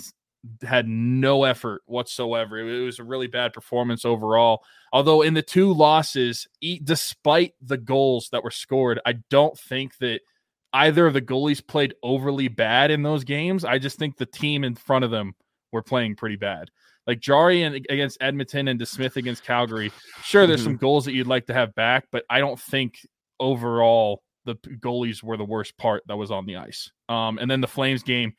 had no effort whatsoever. It was a really bad performance overall. Although in the two losses, despite the goals that were scored, I don't think that either of the goalies played overly bad in those games. I just think the team in front of them were playing pretty bad. Like Jarry and against Edmonton and DeSmith against Calgary. Sure, there's mm-hmm. some goals that you'd like to have back, but I don't think overall the goalies were the worst part that was on the ice. Um, and then the Flames game,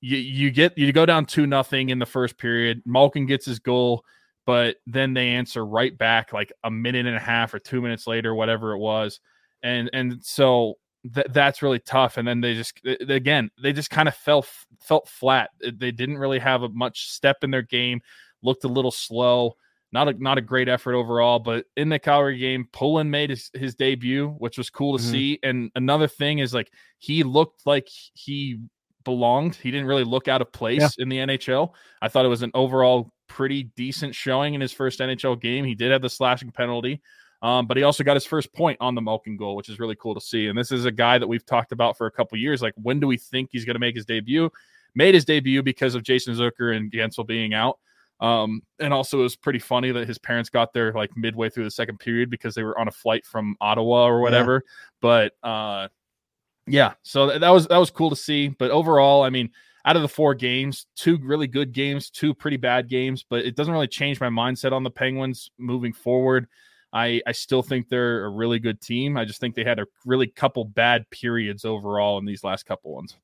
you you get you go down two nothing in the first period. Malkin gets his goal, but then they answer right back like a minute and a half or two minutes later, whatever it was. And and so th- that's really tough. And then they just again they just kind of fell felt flat. They didn't really have a much step in their game. Looked a little slow. Not a not a great effort overall. But in the Calgary game, Poulin made his, his debut, which was cool to mm-hmm. see. And another thing is like he looked like he belonged. He didn't really look out of place yeah. in the NHL. I thought it was an overall pretty decent showing in his first NHL game. He did have the slashing penalty. Um, but he also got his first point on the Malkin goal, which is really cool to see. And this is a guy that we've talked about for a couple years. Like, when do we think he's going to make his debut? Made his debut because of Jason Zucker and Guentzel being out. Um, and also, it was pretty funny that his parents got there like midway through the second period because they were on a flight from Ottawa or whatever. Yeah. But uh, yeah, so that was that was cool to see. But overall, I mean, out of the four games, two really good games, two pretty bad games, but it doesn't really change my mindset on the Penguins moving forward. I, I still think they're a really good team. I just think they had a really couple bad periods overall in these last couple ones.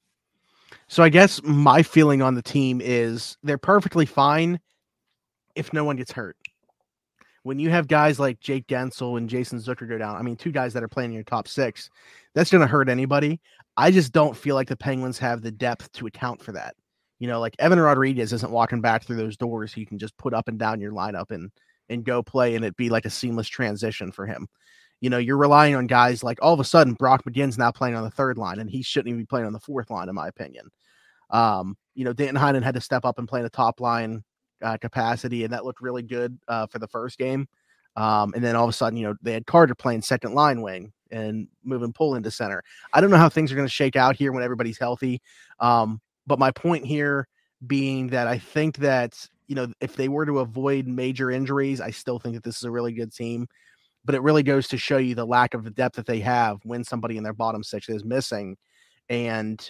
So I guess my feeling on the team is they're perfectly fine if no one gets hurt. When you have guys like Jake Guentzel and Jason Zucker go down, I mean, two guys that are playing in your top six, that's going to hurt anybody. I just don't feel like the Penguins have the depth to account for that. You know, like Evan Rodrigues isn't walking back through those doors. He can just put up and down your lineup and and go play, and it be like a seamless transition for him. You know, you're relying on guys like all of a sudden Brock McGinn's now playing on the third line, and he shouldn't even be playing on the fourth line, in my opinion. Um, you know, Danton Heinen had to step up and play in a top line uh, capacity, and that looked really good uh, for the first game. Um, and then all of a sudden, you know, they had Carter playing second line wing and moving pull into center. I don't know how things are going to shake out here when everybody's healthy. Um, but my point here being that I think that, you know, if they were to avoid major injuries, I still think that this is a really good team. But it really goes to show you the lack of the depth that they have when somebody in their bottom six is missing. And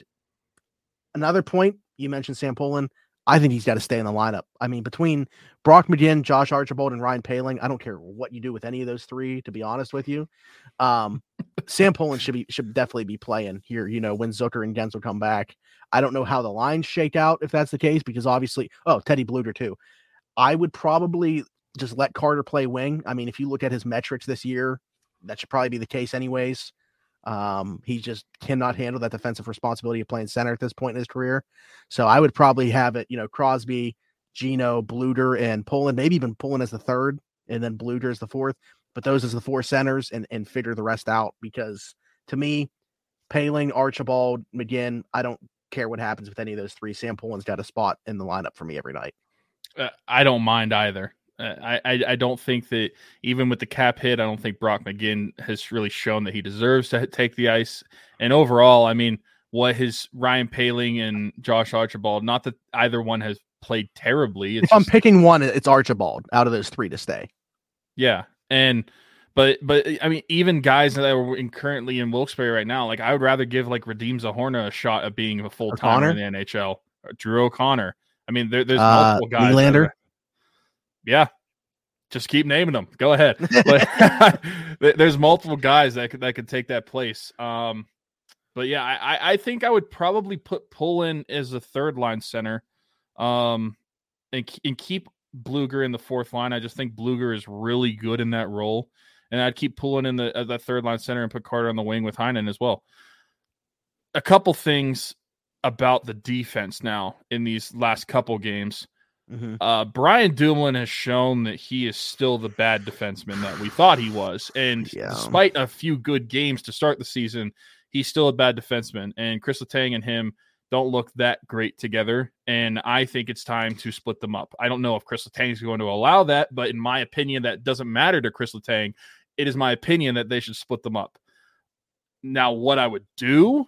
another point you mentioned Sam Poulin. I think he's got to stay in the lineup. I mean, between Brock McGinn, Josh Archibald, and Ryan Poehling, I don't care what you do with any of those three. To be honest with you, um, Sam Poulin should be should definitely be playing here. You know, when Zucker and Guentzel come back. I don't know how the lines shake out if that's the case because obviously, oh, Teddy Blueger too. I would probably just let Carter play wing. I mean, if you look at his metrics this year, that should probably be the case anyways. Um, he just cannot handle that defensive responsibility of playing center at this point in his career. So I would probably have it, you know, Crosby, Gino, Blueger, and Poulin, maybe even Poulin as the third, and then Blueger as the fourth. But those as the four centers and and figure the rest out because to me, Poehling, Archibald, McGinn, I don't care what happens with any of those three. Sam Poulin's got a spot in the lineup for me every night. Uh, I don't mind either. Uh, I, I, I don't think that even with the cap hit, I don't think Brock McGinn has really shown that he deserves to take the ice. And overall, I mean, what his Ryan Poehling and Josh Archibald, not that either one has played terribly. It's if I'm picking one, it's Archibald out of those three to stay. Yeah, and but but I mean, even guys that are in, currently in Wilkes-Barre right now, like I would rather give like Radim Zohorna a shot at being a full timer in the NHL. Drew O'Connor. I mean, there, there's uh, multiple guys. Nylander yeah, just keep naming them. Go ahead. But there's multiple guys that could that could take that place. Um, but yeah, I I think I would probably put Poulin as a third line center, um, and and keep Blueger in the fourth line. I just think Blueger is really good in that role, and I'd keep Poulin in the uh, the third line center and put Carter on the wing with Heinen as well. A couple things about the defense now in these last couple games. Mm-hmm. Uh, Brian Dumoulin has shown that he is still the bad defenseman that we thought he was, and yeah. despite a few good games to start the season, he's still a bad defenseman. And Chris Letang and him don't look that great together, and I think it's time to split them up. I don't know if Chris Letang is going to allow that, but in my opinion, that doesn't matter to Chris Letang. It is my opinion that they should split them up. Now, what I would do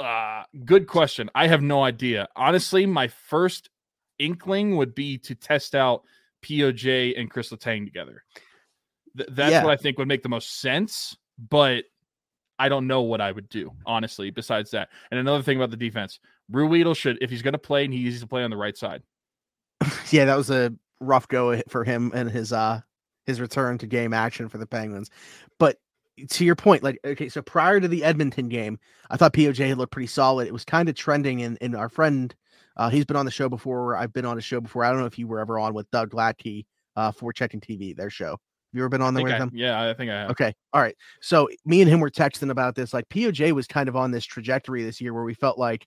uh good question i have no idea honestly my first inkling would be to test out POJ and Chris Letang together. Th- that's yeah. what I think would make the most sense, but I don't know what I would do, honestly, besides that. And another thing about the defense, Ruhwedel should, if he's going to play, and he needs to play on the right side. yeah, that was a rough go for him and his uh his return to game action for the Penguins. But to your point, like okay, so prior to the Edmonton game, I thought POJ had looked pretty solid. It was kind of trending in in our friend uh, he's been on the show before. I've been on a show before. I don't know if you were ever on with Doug Gladkey uh, for Checking TV, their show. Have you ever been on there with I, him? Yeah, I think I have. Okay. All right. So me and him were texting about this. Like POJ was kind of on this trajectory this year where we felt like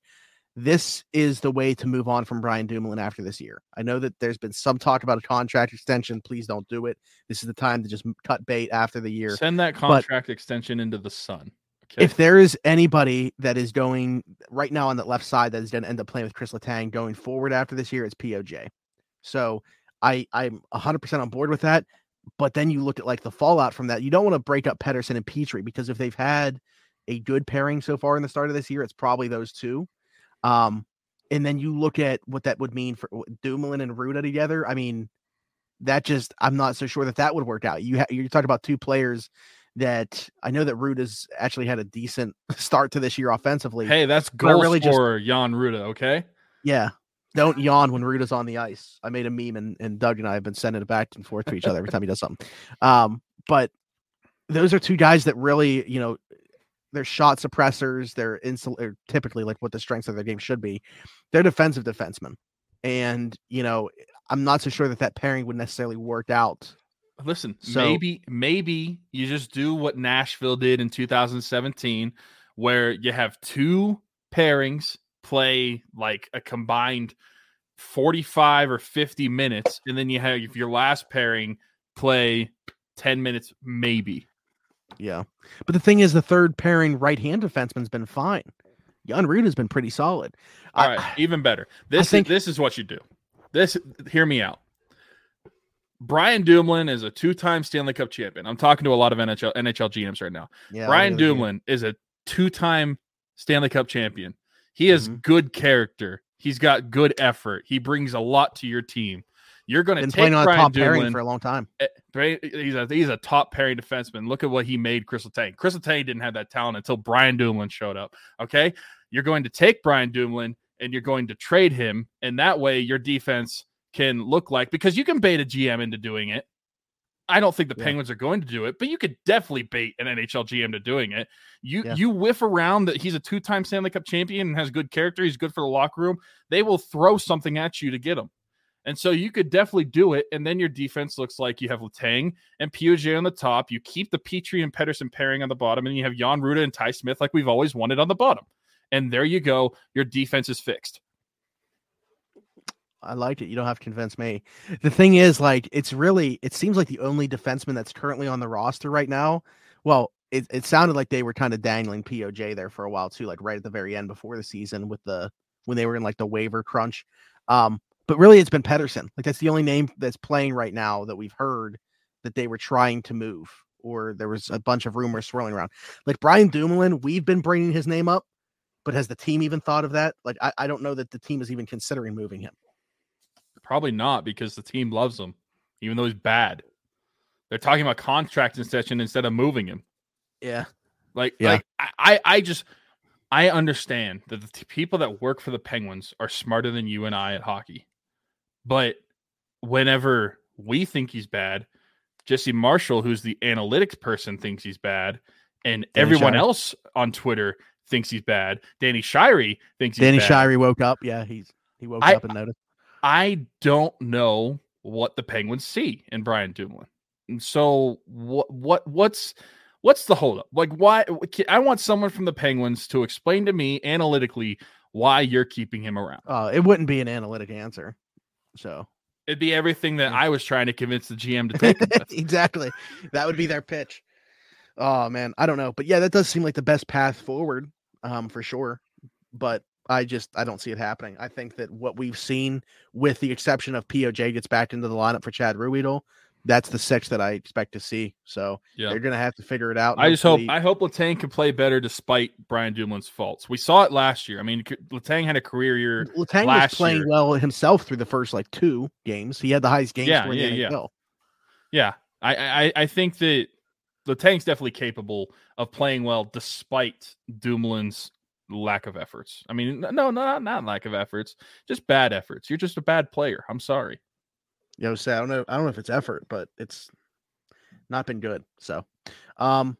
this is the way to move on from Brian Dumoulin after this year. I know that there's been some talk about a contract extension. Please don't do it. This is the time to just cut bait after the year. Send that contract but, extension into the sun. Okay. If there is anybody that is going right now on the left side that is going to end up playing with Chris Letang going forward after this year, it's POJ. So I I'm 100% on board with that. But then you look at like the fallout from that. You don't want to break up Pettersson and Petry because if they've had a good pairing so far in the start of this year, it's probably those two. Um, and then you look at what that would mean for Dumoulin and Rutta together. I mean, that just I'm not so sure that that would work out. You ha- you talk about two players that I know that Rutta's actually had a decent start to this year offensively. Hey, that's goal really for Jan Rutta. Okay. Yeah. Don't yawn when Rutta's on the ice. I made a meme and, and Doug and I have been sending it back and forth to each other every time he does something. Um, but those are two guys that really, you know, they're shot suppressors. They're insul- typically like what the strengths of their game should be. They're defensive defensemen, and you know I'm not so sure that that pairing would necessarily work out. Listen, so, maybe maybe you just do what Nashville did in 2017, where you have two pairings play like a combined 45 or 50 minutes, and then you have your last pairing play 10 minutes, maybe. Yeah. But the thing is, the third pairing right hand defenseman's been fine. Jan Rutta has been pretty solid. All right, even better. This think, is this is what you do. This hear me out. Brian Dumoulin is a two-time Stanley Cup champion. I'm talking to a lot of NHL NHL GMs right now. Yeah, Brian Dumoulin is a two-time Stanley Cup champion. He has mm-hmm. good character. He's got good effort. He brings a lot to your team. You're going to take playing on Brian top Dumoulin, pairing for a long time. Eh, he's a he's a top pairing defenseman. Look at what he made Crystal Letang. Crystal Letang didn't have that talent until Brian Dumoulin showed up. Okay, you're going to take Brian Dumoulin and you're going to trade him, and that way your defense can look like because you can bait a GM into doing it. I don't think the yeah. Penguins are going to do it, but you could definitely bait an NHL GM to doing it. You yeah. you whiff around that he's a two-time Stanley Cup champion and has good character. He's good for the locker room. They will throw something at you to get him. And so you could definitely do it. And then your defense looks like you have Letang and POJ on the top. You keep the Petry and Pettersson pairing on the bottom, and you have Jan Rutta and Ty Smith like we've always wanted on the bottom. And there you go. Your defense is fixed. I like it. You don't have to convince me. The thing is, like, it's really, it seems like the only defenseman that's currently on the roster right now. Well, it, it sounded like they were kind of dangling POJ there for a while too, like right at the very end before the season with the when they were in like the waiver crunch. Um, but really, it's been Pettersson. Like that's the only name that's playing right now that we've heard that they were trying to move, or there was a bunch of rumors swirling around. Like Brian Dumoulin, we've been bringing his name up, but has the team even thought of that? Like I, I don't know that the team is even considering moving him. Probably not because the team loves him, even though he's bad. They're talking about contract extension instead of moving him. Yeah. Like, yeah. like I, I just I understand that the t- people that work for the Penguins are smarter than you and I at hockey. But whenever we think he's bad, Jesse Marshall, who's the analytics person, thinks he's bad, and Danny everyone Shirey. else on Twitter thinks he's bad. Danny Shirey thinks Danny bad. Shirey woke up. Yeah, he's he woke I, up and noticed. I don't know what the Penguins see in Brian Dumoulin. And so what what what's what's the holdup? Like why I want someone from the Penguins to explain to me analytically why you're keeping him around. Uh, it wouldn't be an analytic answer. So it'd be everything that I was trying to convince the GM to take. exactly. That would be their pitch. Oh man, I don't know, but yeah, that does seem like the best path forward, um, for sure. But I just I don't see it happening. I think that what we've seen, with the exception of POJ gets back into the lineup for Chad Ruhwedel, that's the six that I expect to see. So yeah. they're gonna have to figure it out. I just hope I hope Letang can play better despite Brian Dumoulin's faults. We saw it last year. I mean, Letang had a career year. Letang was playing year. well himself through the first like two games. He had the highest game yeah, yeah, yeah. Yeah, I, I I think that Letang's definitely capable of playing well despite Dumoulin's lack of efforts. I mean, no, not not lack of efforts, just bad efforts. You're just a bad player. I'm sorry you know, say I don't know, I don't know if it's effort, but it's not been good. So, um,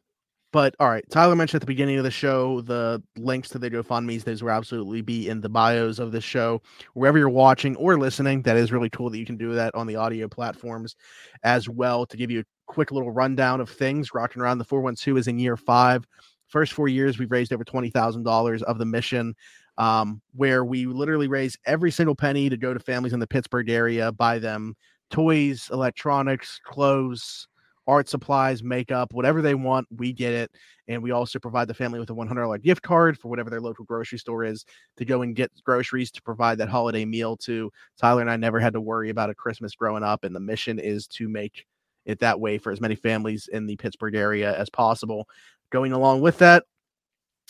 but all right, Tyler mentioned at the beginning of the show the links to the GoFundMe's. Those will absolutely be in the bios of the show. Wherever you're watching or listening, that is really cool that you can do that on the audio platforms as well. To give you a quick little rundown of things, rocking around the 412 is in year five. First four years, we've raised over twenty thousand dollars of the mission um, where we literally raise every single penny to go to families in the Pittsburgh area, buy them toys, electronics, clothes, art supplies, makeup, whatever they want, we get it. And we also provide the family with a $100 gift card for whatever their local grocery store is to go and get groceries to provide that holiday meal to. Tyler and I never had to worry about a Christmas growing up. And the mission is to make it that way for as many families in the Pittsburgh area as possible. Going along with that,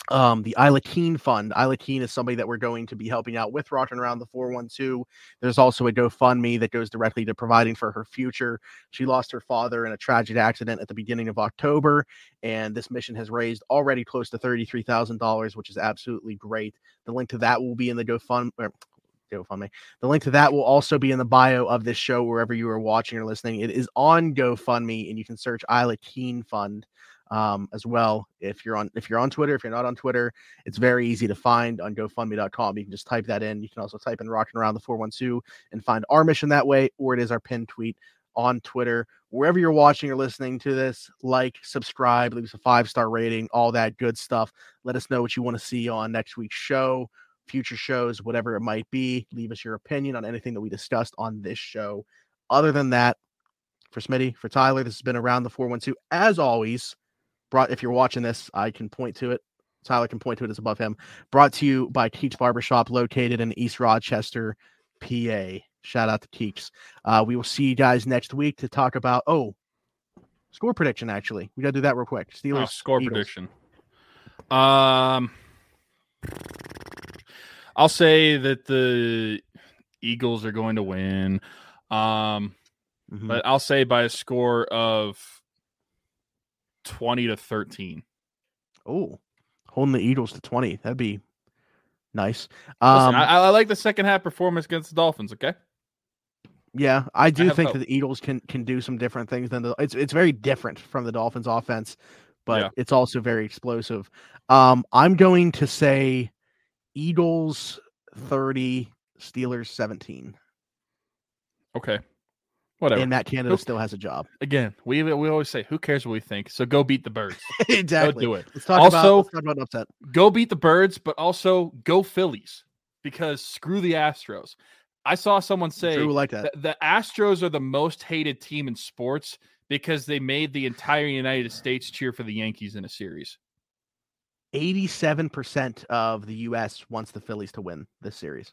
um, the Isla Keane Fund. Isla Keane is somebody that we're going to be helping out with Rocking Around the 412. There's also a GoFundMe that goes directly to providing for her future. She lost her father in a tragic accident at the beginning of October, and this mission has raised already close to $33,000, which is absolutely great. The link to that will be in the GoFund. Er, GoFundMe. The link to that will also be in the bio of this show, wherever you are watching or listening. It is on GoFundMe, and you can search Isla Keane Fund um, as well. If you're on if you're on Twitter, if you're not on Twitter, it's very easy to find on GoFundMe.com. You can just type that in. You can also type in "Rocking Around the 412" and find our mission that way, or it is our pinned tweet on Twitter. Wherever you're watching or listening to this, like, subscribe, leave us a five star rating, all that good stuff. Let us know what you want to see on next week's show, future shows, whatever it might be. Leave us your opinion on anything that we discussed on this show. Other than that, for Smitty, for Tyler, this has been around the 412. As always, brought if you're watching this, I can point to it. Tyler can point to it. It's above him. Brought to you by Keeks Barbershop, located in East Rochester, PA. Shout out to Keeks. Uh, we will see you guys next week to talk about oh score prediction. Actually, we got to do that real quick. Steelers Oh, score Eagles. prediction. Um, I'll say that the Eagles are going to win. Um, Mhm. but I'll say by a score of twenty to thirteen. Oh, holding the Eagles to twenty. That'd be nice. Listen, Um, I, I like the second half performance against the Dolphins. Okay, Yeah, I do have think hope. that the Eagles can can do some different things than the it's it's very different from the Dolphins offense, but Yeah. it's also very explosive. Um I'm going to say Eagles 30, Steelers 17. okay, whatever. And Matt Canada Who- still has a job. Again, we we always say, who cares what we think? So go beat the birds. exactly. Go do it. Let's talk about let's talk about upset. go beat the birds, but also go Phillies because screw the Astros. I saw someone say Drew like that. the, the Astros are the most hated team in sports because they made the entire United States cheer for the Yankees in a series. 87% of the US wants the Phillies to win this series.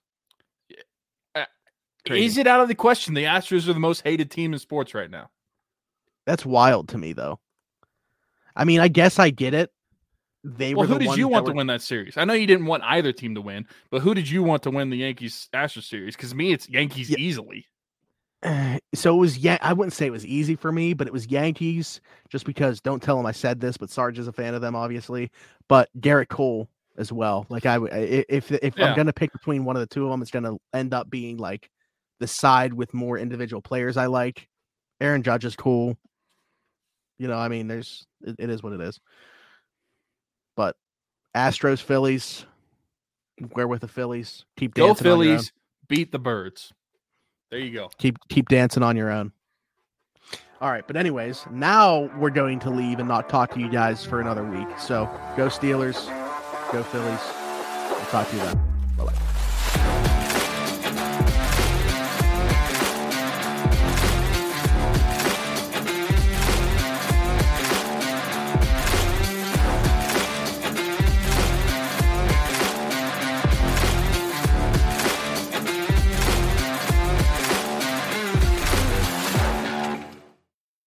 Crazy. Is it out of the question? The Astros are the most hated team in sports right now. That's wild to me though. I mean, I guess I get it. They Well, were who the did you want were- to win that series? I know you didn't want either team to win, but who did you want to win the Yankees Astros series? Because me, it's Yankees Yeah. easily. Uh, so it was yeah i wouldn't say it was easy for me but it was yankees just because don't tell him i said this but sarge is a fan of them obviously but gerrit cole as well like I, if if Yeah. i'm gonna pick between one of the two of them it's gonna end up being like the side with more individual players i like aaron judge is cool you know i mean there's it, it is what it is but astros phillies where with the phillies keep Go dancing on your own Phillies, beat the birds. There you go. keep keep dancing on your own. All right, but anyways, now we're going to leave and not talk to you guys for another week. So go Steelers, go Phillies. We'll talk to you then. Bye bye.